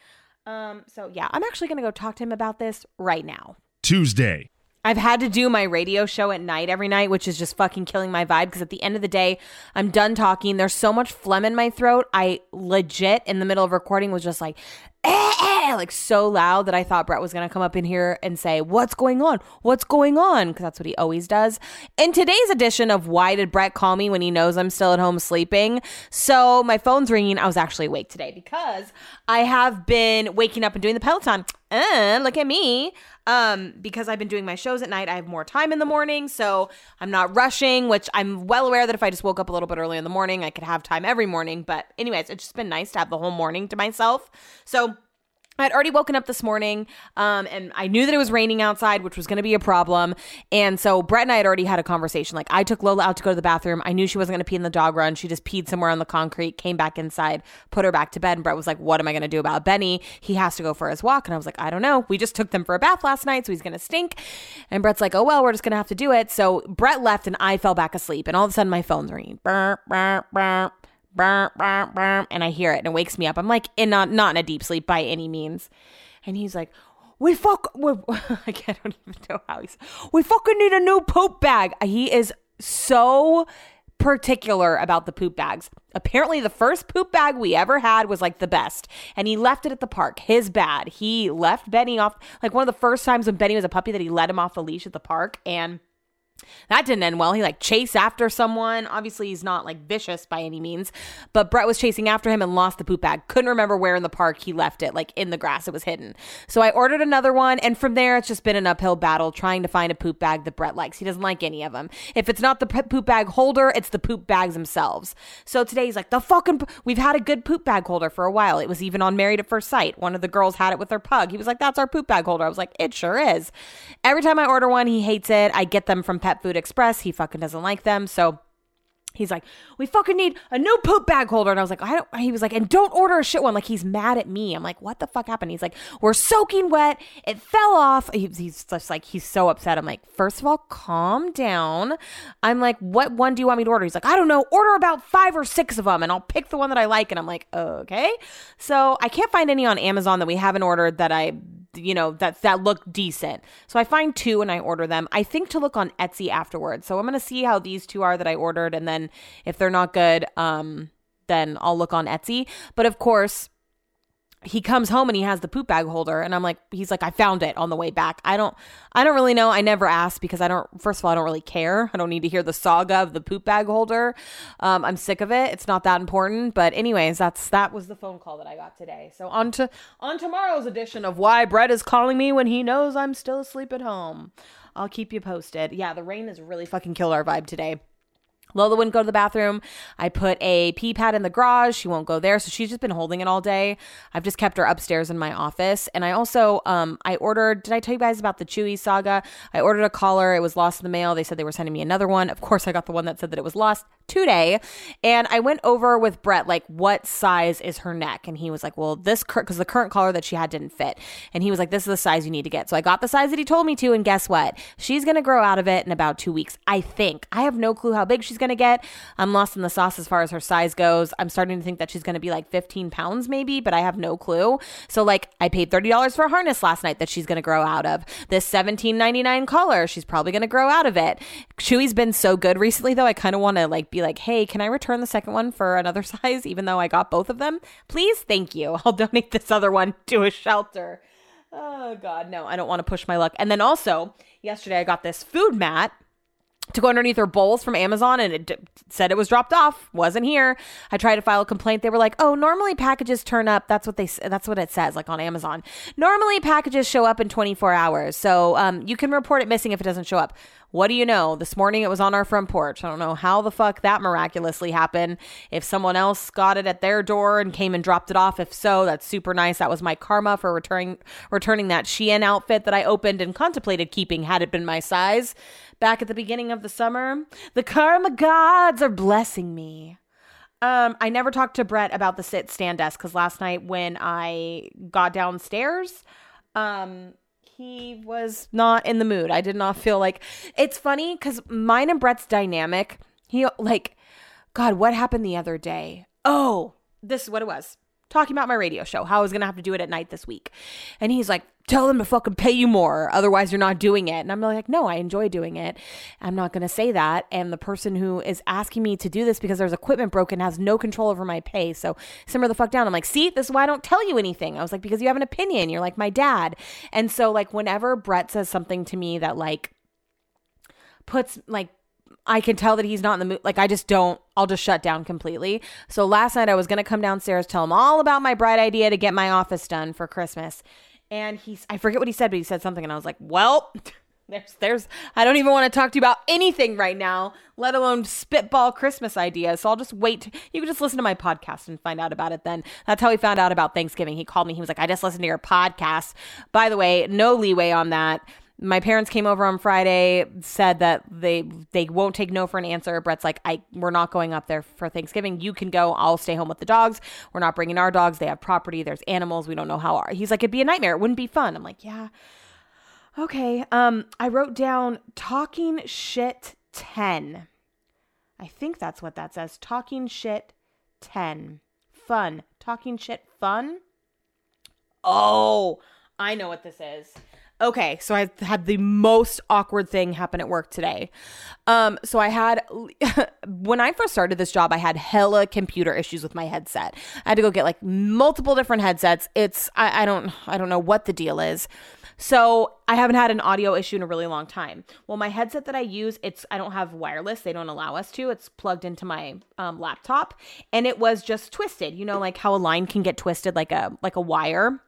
Um so yeah, I'm actually going to go talk to him about this right now. Tuesday. I've had to do my radio show at night every night, which is just fucking killing my vibe because at the end of the day, I'm done talking. There's so much phlegm in my throat. I legit, in the middle of recording, was just like, eh, like so loud that I thought Brett was going to come up in here and say, What's going on? What's going on? Because that's what he always does. In today's edition of Why Did Brett Call Me When He Knows I'm Still at Home Sleeping? So my phone's ringing. I was actually awake today because I have been waking up and doing the Peloton. Uh, look at me um because I've been doing my shows at night I have more time in the morning so I'm not rushing which I'm well aware that if I just woke up a little bit early in the morning I could have time every morning but anyways it's just been nice to have the whole morning to myself so I'd already woken up this morning, um, and I knew that it was raining outside, which was going to be a problem. And so Brett and I had already had a conversation. Like I took Lola out to go to the bathroom. I knew she wasn't going to pee in the dog run. She just peed somewhere on the concrete, came back inside, put her back to bed. And Brett was like, "What am I going to do about Benny? He has to go for his walk." And I was like, "I don't know. We just took them for a bath last night, so he's going to stink." And Brett's like, "Oh well, we're just going to have to do it." So Brett left, and I fell back asleep. And all of a sudden, my phone's ringing. Burr, burr, burr. And I hear it and it wakes me up. I'm like in not not in a deep sleep by any means. And he's like, we fuck, we, I don't even know how he's, we fucking need a new poop bag. He is so particular about the poop bags. Apparently, the first poop bag we ever had was like the best, and he left it at the park. His bad. He left Benny off, like one of the first times when Benny was a puppy that he let him off the leash at the park. And that didn't end well. He like chased after someone. Obviously, he's not like vicious by any means, but Brett was chasing after him and lost the poop bag. Couldn't remember where in the park he left it, like in the grass, it was hidden. So I ordered another one, and from there, it's just been an uphill battle trying to find a poop bag that Brett likes. He doesn't like any of them. If it's not the poop bag holder, it's the poop bags themselves. So today he's like, the fucking, p- we've had a good poop bag holder for a while. It was even on Married at First Sight. One of the girls had it with her pug. He was like, that's our poop bag holder. I was like, it sure is. Every time I order one, he hates it. I get them from Pet Food Express. He fucking doesn't like them. So he's like, we fucking need a new poop bag holder. And I was like, I don't, he was like, and don't order a shit one. Like he's mad at me. I'm like, what the fuck happened? He's like, we're soaking wet. It fell off. He- He's just like, he's so upset. I'm like, first of all, calm down. I'm like, what one do you want me to order? He's like, I don't know. Order about five or six of them and I'll pick the one that I like. And I'm like, okay. So I can't find any on Amazon that we haven't ordered that I you know that that look decent. So I find two and I order them. I think to look on Etsy afterwards. So I'm gonna see how these two are that I ordered, and then if they're not good, um, then I'll look on Etsy. But of course, he comes home and he has the poop bag holder and i'm like he's like i found it on the way back. I don't i don't really know. I never asked because i don't first of all i don't really care. I don't need to hear the saga of the poop bag holder. Um, i'm sick of it. It's not that important. But anyways that's that was the phone call that i got today. So on to on tomorrow's edition of why brett is calling me when he knows i'm still asleep at home. I'll keep you posted. Yeah the rain has really fucking killed our vibe today Lola wouldn't go to the bathroom. I put a pee pad in the garage. She won't go there. So she's just been holding it all day. I've just kept her upstairs in my office. And I also, um, I ordered, did I tell you guys about the Chewy saga? I ordered a collar. It was lost in the mail. They said they were sending me another one. Of course, I got the one that said that it was lost today. And I went over with Brett, like, what size is her neck? And he was like, well, this, because the current collar that she had didn't fit. And he was like, this is the size you need to get. So I got the size that he told me to. And guess what? She's going to grow out of it in about two weeks. I think. I have no clue how big she's going to get. I'm lost in the sauce as far as her size goes. I'm starting to think that she's going to be like 15 pounds maybe, but I have no clue. So like I paid $30 for a harness last night that she's going to grow out of. This $17.99 collar, she's probably going to grow out of it. Chewy's been so good recently though. I kind of want to like be like, "Hey, can I return the second one for another size even though I got both of them? Please? Thank you. I'll donate this other one to a shelter." Oh god, no. I don't want to push my luck. And then also, yesterday I got this food mat to go underneath her bowls from Amazon and it d- said it was dropped off, wasn't here. I tried to file a complaint. They were like, "Oh, normally packages turn up. That's what they that's what it says like on Amazon. Normally packages show up in 24 hours. So, um you can report it missing if it doesn't show up." What do you know? This morning it was on our front porch. I don't know how the fuck that miraculously happened. If someone else got it at their door and came and dropped it off, if so, that's super nice. That was my karma for returning returning that Shein outfit that I opened and contemplated keeping had it been my size back at the beginning of the summer. The karma gods are blessing me. Um, I never talked to Brett about the sit stand desk because last night when I got downstairs, um, he was not in the mood. I did not feel like it's funny because mine and Brett's dynamic. He like, God, what happened the other day? Oh, this is what it was. Talking about my radio show, how I was gonna have to do it at night this week, and he's like, "Tell them to fucking pay you more, otherwise you're not doing it." And I'm like, "No, I enjoy doing it. I'm not gonna say that." And the person who is asking me to do this because there's equipment broken has no control over my pay, so simmer the fuck down. I'm like, "See, this is why I don't tell you anything." I was like, "Because you have an opinion. You're like my dad." And so like whenever Brett says something to me that like puts like I can tell that he's not in the mood. Like I just don't. I'll just shut down completely. So last night I was gonna come downstairs, tell him all about my bright idea to get my office done for Christmas, and he's I forget what he said, but he said something, and I was like, "Well, There's, there's, I don't even want to talk to you about anything right now, let alone spitball Christmas ideas. So I'll just wait. You can just listen to my podcast and find out about it then. That's how he found out about Thanksgiving. He called me. He was like, I just listened to your podcast. By the way, no leeway on that. My parents came over on Friday, said that they they won't take no for an answer. Brett's like, I we're not going up there for Thanksgiving. You can go. I'll stay home with the dogs. We're not bringing our dogs. They have property. There's animals. We don't know how. Our, he's like, it'd be a nightmare. It wouldn't be fun. I'm like, yeah. Okay. Um, I wrote down talking shit 10. I think that's what that says. Talking shit 10. Fun. Talking shit fun. Oh, I know what this is. Okay, so I had the most awkward thing happen at work today. Um, so I had when I first started this job, I had hella computer issues with my headset. I had to go get like multiple different headsets. It's I, I don't I don't know what the deal is. So I haven't had an audio issue in a really long time. Well, my headset that I use, it's I don't have wireless. They don't allow us to. It's plugged into my um, laptop, and it was just twisted. You know, like how a line can get twisted, like a like a wire.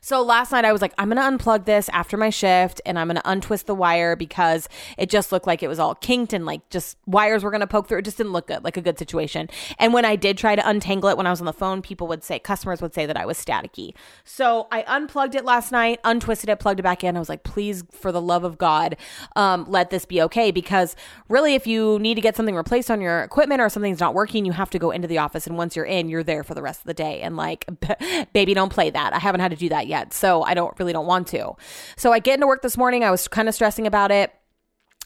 So last night I was like, I'm to unplug this after my shift and I'm to untwist the wire because it just looked like it was all kinked and like just wires were to poke through. It just didn't look good, like a good situation. And when I did try to untangle it when I was on the phone, people would say, customers would say that I was staticky. So I unplugged it last night, untwisted it, plugged it back in. I was like, please, for the love of God, um, let this be okay. Because really, if you need to get something replaced on your equipment or something's not working, you have to go into the office. And once you're in, you're there for the rest of the day. And like, baby, don't play that. I haven't had to do that yet. So I don't really don't want to. So I get into work this morning. I was kind of stressing about it.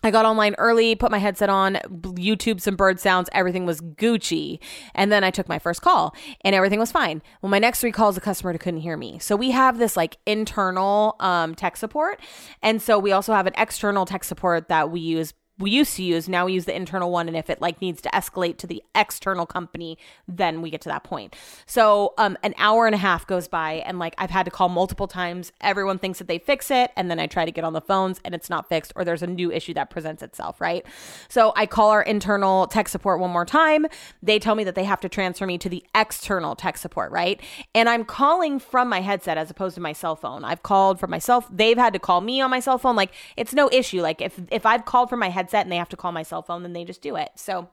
I got online early, put my headset on, YouTube some bird sounds, everything was Gucci. And then I took my first call and everything was fine. Well, my next three calls, the customer couldn't hear me. So we have this like internal um, tech support. And so we also have an external tech support that we use we used to use now we use the internal one and if it like needs to escalate to the external company then we get to that point. So um an hour and a half goes by and like i've had to call multiple times. Everyone thinks that they fix it and then i try to get on the phones and it's not fixed or there's a new issue that presents itself right? So i call our internal tech support one more time. They tell me that they have to transfer me to the external tech support right? And i'm calling from my headset as opposed to my cell phone. I've called from myself. They've had to call me on my cell phone. Like it's no issue. Like if if i've called from my headset headset and they have to call my cell phone, then they just do it. So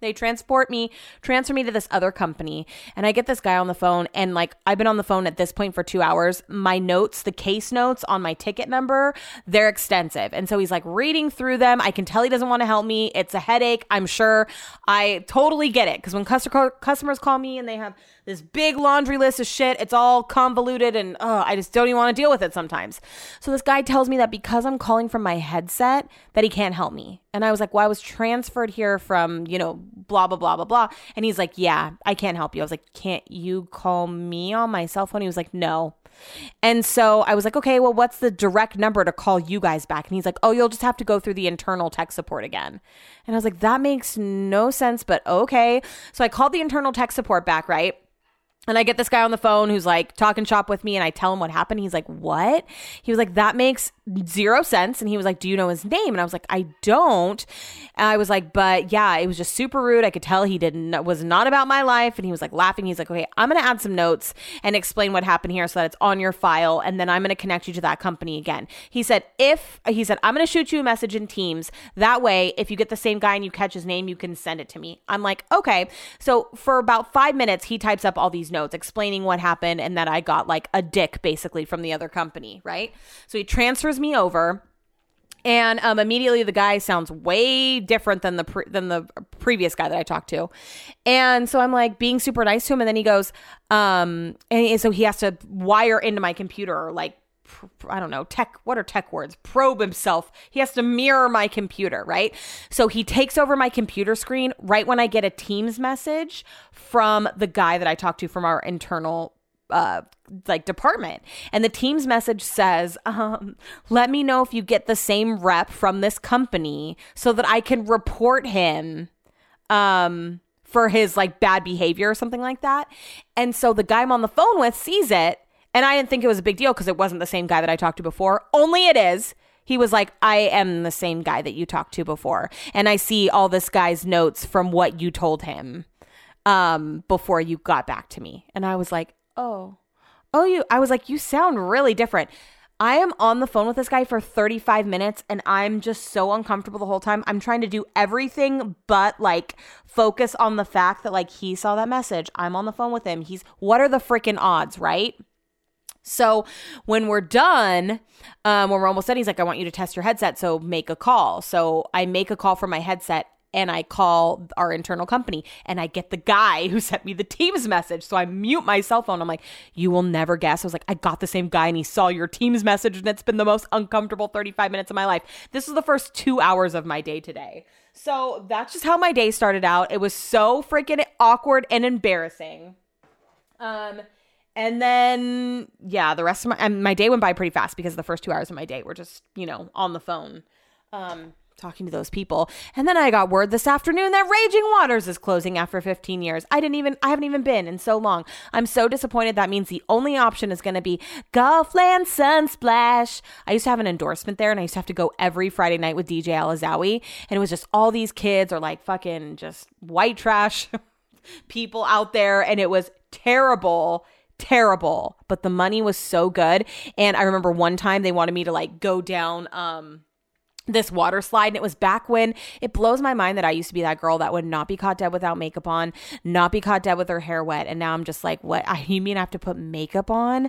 they transport me, transfer me to this other company, and I get this guy on the phone. And like, I've been on the phone at this point for two hours. My notes, the case notes on my ticket number, they're extensive. And so he's like reading through them. I can tell he doesn't want to help me. It's a headache, I'm sure. I totally get it. Because when customer, customers call me and they have this big laundry list of shit. It's all convoluted and oh, I just don't even want to deal with it sometimes. So this guy tells me that because I'm calling from my headset that he can't help me. And I was like, "Well, I was transferred here from, you know, blah blah blah blah blah." And he's like, "Yeah, I can't help you." I was like, "Can't you call me on my cell phone?" He was like, "No." And so I was like, okay, well, what's the direct number to call you guys back? And he's like, oh, you'll just have to go through the internal tech support again. And I was like, that makes no sense, but okay. So I called the internal tech support back, right? And I get this guy on the phone who's like talking shop with me, and I tell him what happened. He's like, What? He was like, That makes zero sense. And he was like, Do you know his name? And I was like, I don't. And I was like, But yeah, it was just super rude. I could tell he didn't, was not about my life. And he was like laughing. He's like, Okay, I'm going to add some notes and explain what happened here so that it's on your file. And then I'm going to connect you to that company again. He said, If, he said, I'm going to shoot you a message in Teams. That way, if you get the same guy and you catch his name, you can send it to me. I'm like, Okay. So for about five minutes, he types up all these notes explaining what happened and that I got like a dick basically from the other company, right? So he transfers me over and um, immediately the guy sounds way different than the pre- than the previous guy that I talked to, and so I'm like being super nice to him, and then he goes, um, and so he has to wire into my computer or like I don't know, tech, what are tech words? Probe himself. He has to mirror my computer, right? So he takes over my computer screen right when I get a Teams message from the guy that I talked to from our internal uh like department and the team's message says um let me know if you get the same rep from this company so that i can report him um for his like bad behavior or something like that and so the guy i'm on the phone with sees it and I didn't think it was a big deal because it wasn't the same guy that I talked to before. Only it is. He was like, I am the same guy that you talked to before. And I see all this guy's notes from what you told him um, before you got back to me. And I was like, oh, oh, you, I was like, you sound really different. I am on the phone with this guy for 35 minutes and I'm just so uncomfortable the whole time. I'm trying to do everything but like focus on the fact that like he saw that message. I'm on the phone with him. He's what are the freaking odds, right? So when we're done, um, when we're almost done, he's like, I want you to test your headset. So make a call. So I make a call from my headset and I call our internal company and I get the guy who sent me the Teams message. So I mute my cell phone. I'm like, you will never guess. I was like, I got the same guy and he saw your Teams message and it's been the most uncomfortable 35 minutes of my life. This is the first two hours of my day today. So that's just how my day started out. It was so freaking awkward and embarrassing. Um, and then yeah, the rest of my my day went by pretty fast because the first two hours of my day were just you know on the phone. Um, talking to those people. And then I got word this afternoon that Raging Waters is closing after 15 years. I didn't even I haven't even been in so long. I'm so disappointed. That means the only option is going to be Golfland Sunsplash. I used to have an endorsement there and I used to have to go every Friday night with DJ Alizawi and it was just all these kids are like fucking just white trash people out there and it was terrible terrible but the money was so good. And i remember one time they wanted me to like go down um this water slide and it was back when it blows my mind that I used to be that girl that would not be caught dead without makeup on, not be caught dead with her hair wet. And now I'm just like what? You mean I have to put makeup on?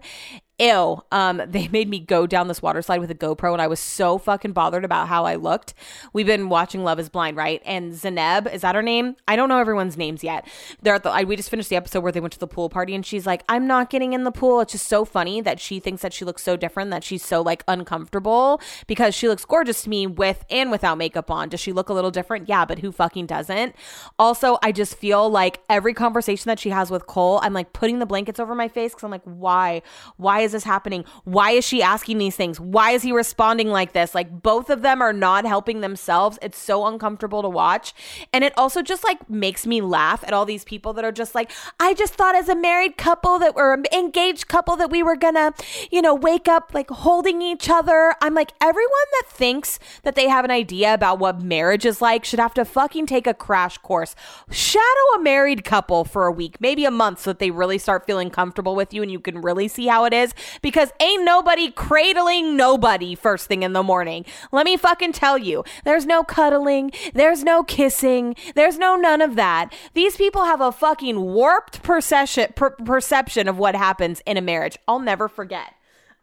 Ew. Um, they made me go down this water slide with a GoPro, and I was so fucking bothered about how I looked. We've been watching Love Is Blind, right? And Zanab, is that her name? I don't know everyone's names yet. They're at the. I, we just finished the episode where they went to the pool party, and she's like, "I'm not getting in the pool." It's just so funny that she thinks that she looks so different, that she's so like uncomfortable because she looks gorgeous to me with and without makeup on. Does she look a little different? Yeah, but who fucking doesn't? Also, I just feel like every conversation that she has with Cole, I'm like putting the blankets over my face because I'm like, why? Why is this happening? Why is she asking these things? Why is he responding like this? Like both of them are not helping themselves. It's so uncomfortable to watch. And it also just like makes me laugh at all these people that are just like, I just thought as a married couple that were engaged couple that we were gonna, you know, wake up like holding each other. I'm like, everyone that thinks that they have an idea about what marriage is like should have to fucking take a crash course. Shadow a married couple for a week, maybe a month, so that they really start feeling comfortable with you and you can really see how it is. Because ain't nobody cradling nobody first thing in the morning. Let me fucking tell you. There's no cuddling, there's no kissing, there's no none of that. These people have a fucking warped perception per- perception of what happens in a marriage. I'll never forget.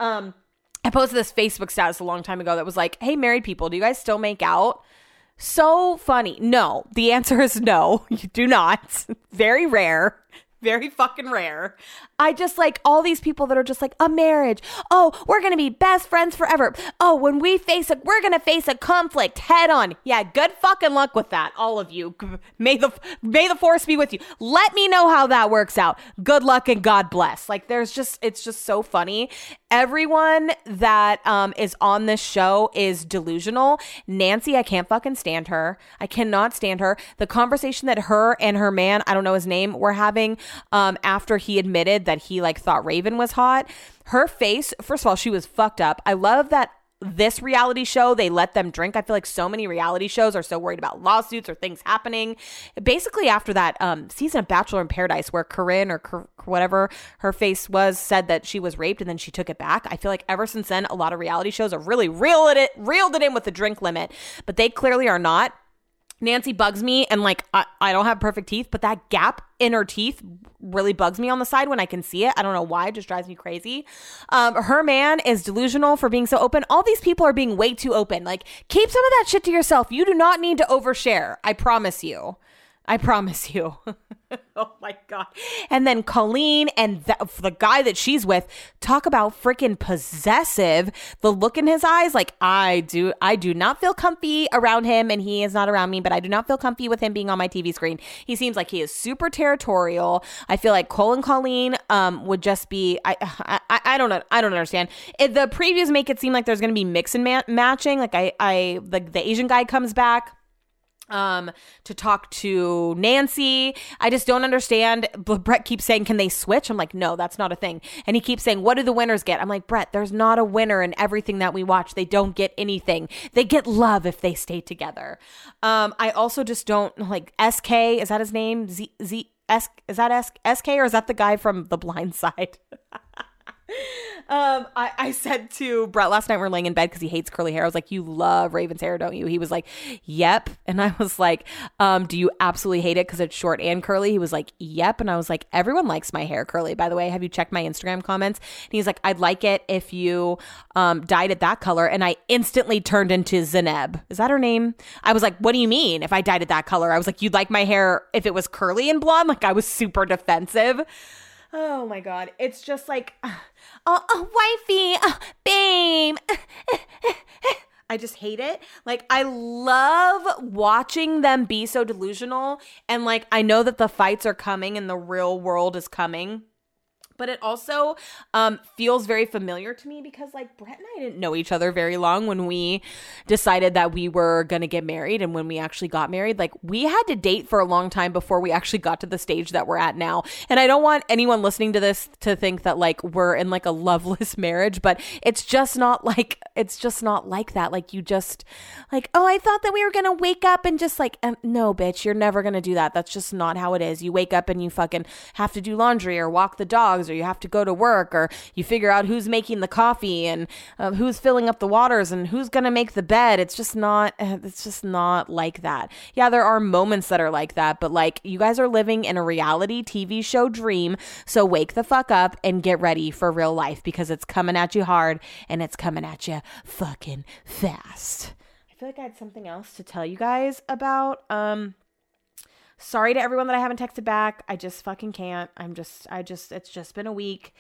Um I posted this Facebook status a long time ago that was like, "Hey married people, do you guys still make out?" So funny. No, the answer is no. You do not. Very rare very fucking rare. I just like all these people that are just like a marriage. Oh, we're going to be best friends forever. Oh, when we face a we're going to face a conflict head on. Yeah, good fucking luck with that all of you. May the may the force be with you. Let me know how that works out. Good luck and God bless. Like there's just it's just so funny. Everyone that um is on this show is delusional. Nancy, I can't fucking stand her. I cannot stand her. The conversation that her and her man, I don't know his name, were having um, after he admitted that he like thought Raven was hot. Her face, first of all, she was fucked up. I love that this reality show they let them drink i feel like so many reality shows are so worried about lawsuits or things happening basically after that um, season of bachelor in paradise where corinne or Cor- whatever her face was said that she was raped and then she took it back i feel like ever since then a lot of reality shows are really reeled it reeled it in with the drink limit but they clearly are not Nancy bugs me and like I, I don't have perfect teeth, but that gap in her teeth really bugs me on the side when I can see it. I don't know why, it just drives me crazy. Um, her man is delusional for being so open. All these people are being way too open. Like, keep some of that shit to yourself. You do not need to overshare. I promise you. I promise you. oh my god. And then Colleen and the, the guy that she's with talk about freaking possessive. The look in his eyes like I do I do not feel comfy around him and he is not around me, but I do not feel comfy with him being on my TV screen. He seems like he is super territorial. I feel like Cole and Colleen um would just be I I, I don't know. I don't understand. It, the previews make it seem like there's going to be mix and ma- matching. Like I I the the Asian guy comes back um to talk to Nancy. I just don't understand. Brett keeps saying, "Can they switch?" I'm like, "No, that's not a thing." And he keeps saying, "What do the winners get?" I'm like, "Brett, there's not a winner in everything that we watch. They don't get anything. They get love if they stay together." Um I also just don't like SK, is that his name? Z Z S is that S, SK or is that the guy from The Blind Side? Um, I, I said to Brett last night, we are laying in bed because he hates curly hair. I was like, You love Raven's hair, don't you? He was like, Yep. And I was like, um, Do you absolutely hate it because it's short and curly? He was like, Yep. And I was like, Everyone likes my hair curly, by the way. Have you checked my Instagram comments? And he's like, I'd like it if you um, dyed it that color. And I instantly turned into Zanab. Is that her name? I was like, What do you mean if I dyed it that color? I was like, You'd like my hair if it was curly and blonde? Like, I was super defensive. Oh my God. It's just like, oh, oh wifey, oh, babe. I just hate it. Like, I love watching them be so delusional. And like, I know that the fights are coming and the real world is coming but it also um, feels very familiar to me because like Brett and I didn't know each other very long when we decided that we were going to get married and when we actually got married. Like we had to date for a long time before we actually got to the stage that we're at now. And I don't want anyone listening to this to think that like we're in like a loveless marriage but it's just not like it's just not like that. Like you just like oh I thought that we were going to wake up and just like um, no bitch you're never going to do that. That's just not how it is. You wake up and you fucking have to do laundry or walk the dogs or you have to go to work or you figure out who's making the coffee and uh, who's filling up the waters and who's going to make the bed it's just not eh, it's just not like that yeah there are moments that are like that but like you guys are living in a reality tv show dream so wake the fuck up and get ready for real life because it's coming at you hard and it's coming at you fucking fast I feel like I had something else to tell you guys about. Um, Sorry to everyone that I haven't texted back. I just fucking can't. I'm just, I just, it's just been a week.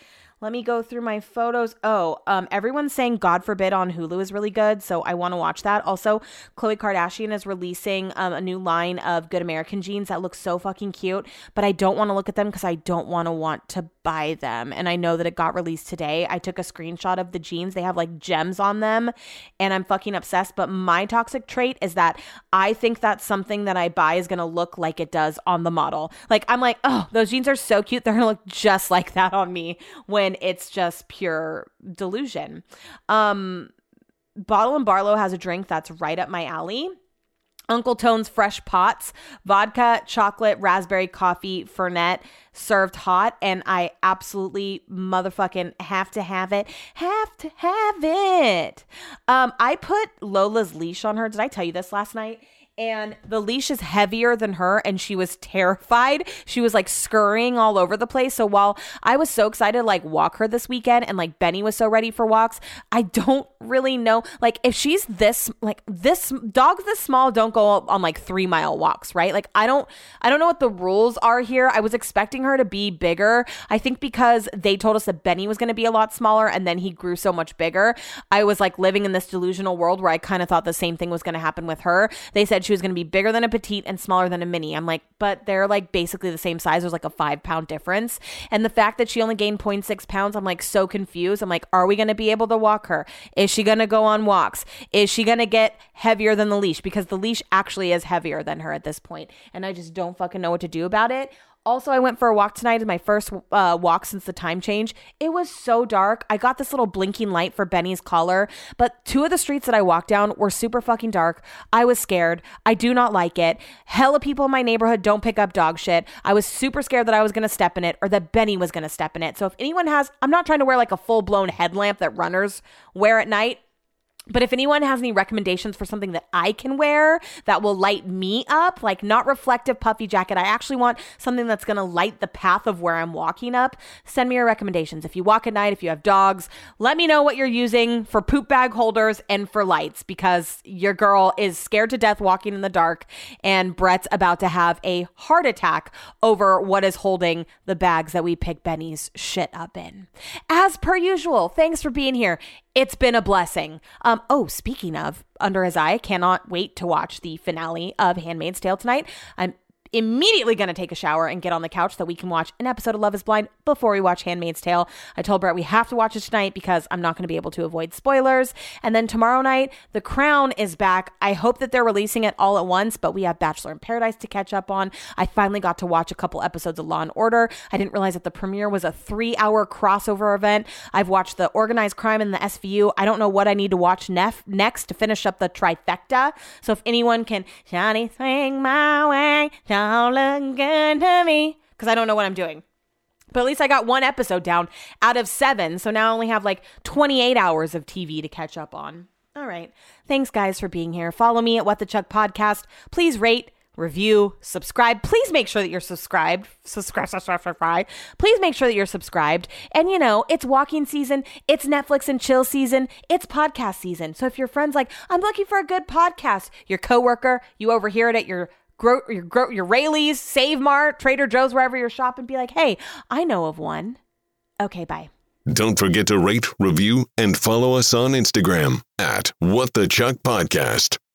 Let me go through my photos. Oh, um, everyone's saying God Forbid on Hulu is really good, so I want to watch that. Also, Khloe Kardashian is releasing um, a new line of Good American jeans that looks so fucking cute, but I don't want to look at them because I don't want to want to buy them. And I know that it got released today. I took a screenshot of the jeans. They have like gems on them, and I'm fucking obsessed. But my toxic trait is that I think that something that I buy is gonna look like it does on the model. Like I'm like, oh, those jeans are so cute. They're gonna look just like that on me when it's just pure delusion. Um, Bottle and Barlow has a drink that's right up my alley. Uncle Tone's Fresh Pots, vodka, chocolate, raspberry coffee, Fernet, served hot. And I absolutely motherfucking have to have it. Have to have it. Um, I put Lola's leash on her. Did I tell you this last night? And the leash is heavier than her and she was terrified. She was like scurrying all over the place. So while i was so excited to like walk her this weekend and like benny was so ready for walks i don't really know like if she's this like this dogs this small don't go on like three mile walks right? Like i don't i don't know what the rules are here. I was expecting her to be bigger. I think because they told us that benny was going to be a lot smaller and then he grew so much bigger i was like living in this delusional world where i kind of thought the same thing was going to happen with her. They said she was going to be bigger than a petite and smaller than a mini. I'm like, but they're like basically the same size. There's like a five pound difference. And the fact that she only gained 0.6 pounds, I'm like so confused. I'm like, are we going to be able to walk her? Is she going to go on walks? Is she going to get heavier than the leash? Because the leash actually is heavier than her at this point, And I just don't fucking know what to do about it. Also, I went for a walk tonight, my first uh, walk since the time change. It was so dark. I got this little blinking light for Benny's collar, but two of the streets that I walked down were super fucking dark. I was scared. I do not like it. Hella people in my neighborhood don't pick up dog shit. I was super scared that I was gonna step in it or that Benny was gonna step in it. So if anyone has, I'm not trying to wear like a full blown headlamp that runners wear at night. But if anyone has any recommendations for something that I can wear that will light me up, like not reflective puffy jacket, I actually want something that's going to light the path of where I'm walking up. Send me your recommendations. If you walk at night, if you have dogs, let me know what you're using for poop bag holders and for lights because your girl is scared to death walking in the dark and Brett's about to have a heart attack over what is holding the bags that we pick Benny's shit up in. As per usual, thanks for being here. It's been a blessing. Um, Um, oh, speaking of Under His Eye, cannot wait to watch the finale of Handmaid's Tale tonight. I'm immediately going to take a shower and get on the couch so we can watch an episode of Love is Blind before we watch Handmaid's Tale. I told Brett we have to watch it tonight because I'm not going to be able to avoid spoilers. And then tomorrow night, The Crown is back. I hope that they're releasing it all at once, but we have Bachelor in Paradise to catch up on. I finally got to watch a couple episodes of Law and Order. I didn't realize that the premiere was a three hour crossover event. I've watched the organized crime and the SVU. I don't know what I need to watch nef- next to finish up the trifecta. So if anyone can, Johnny, swing my way, don't look good to me because I don't know what I'm doing. But at least I got one episode down out of seven. So now I only have like 28 hours of TV to catch up on. All right. Thanks, guys, for being here. Follow me at What the Chuck Podcast. Please rate, review, subscribe. Please make sure that you're subscribed. Subscribe, subscribe, subscribe. Please make sure that you're subscribed. And you know, it's walking season, it's Netflix and chill season, it's podcast season. So if your friend's like, I'm looking for a good podcast, your coworker, you overhear it at your Gro- your, gro- your Raley's, Save Mart, Trader Joe's, wherever you're shopping, be like, hey, I know of one. Okay, bye. Don't forget to rate, review, and follow us on Instagram at What the Chuck Podcast.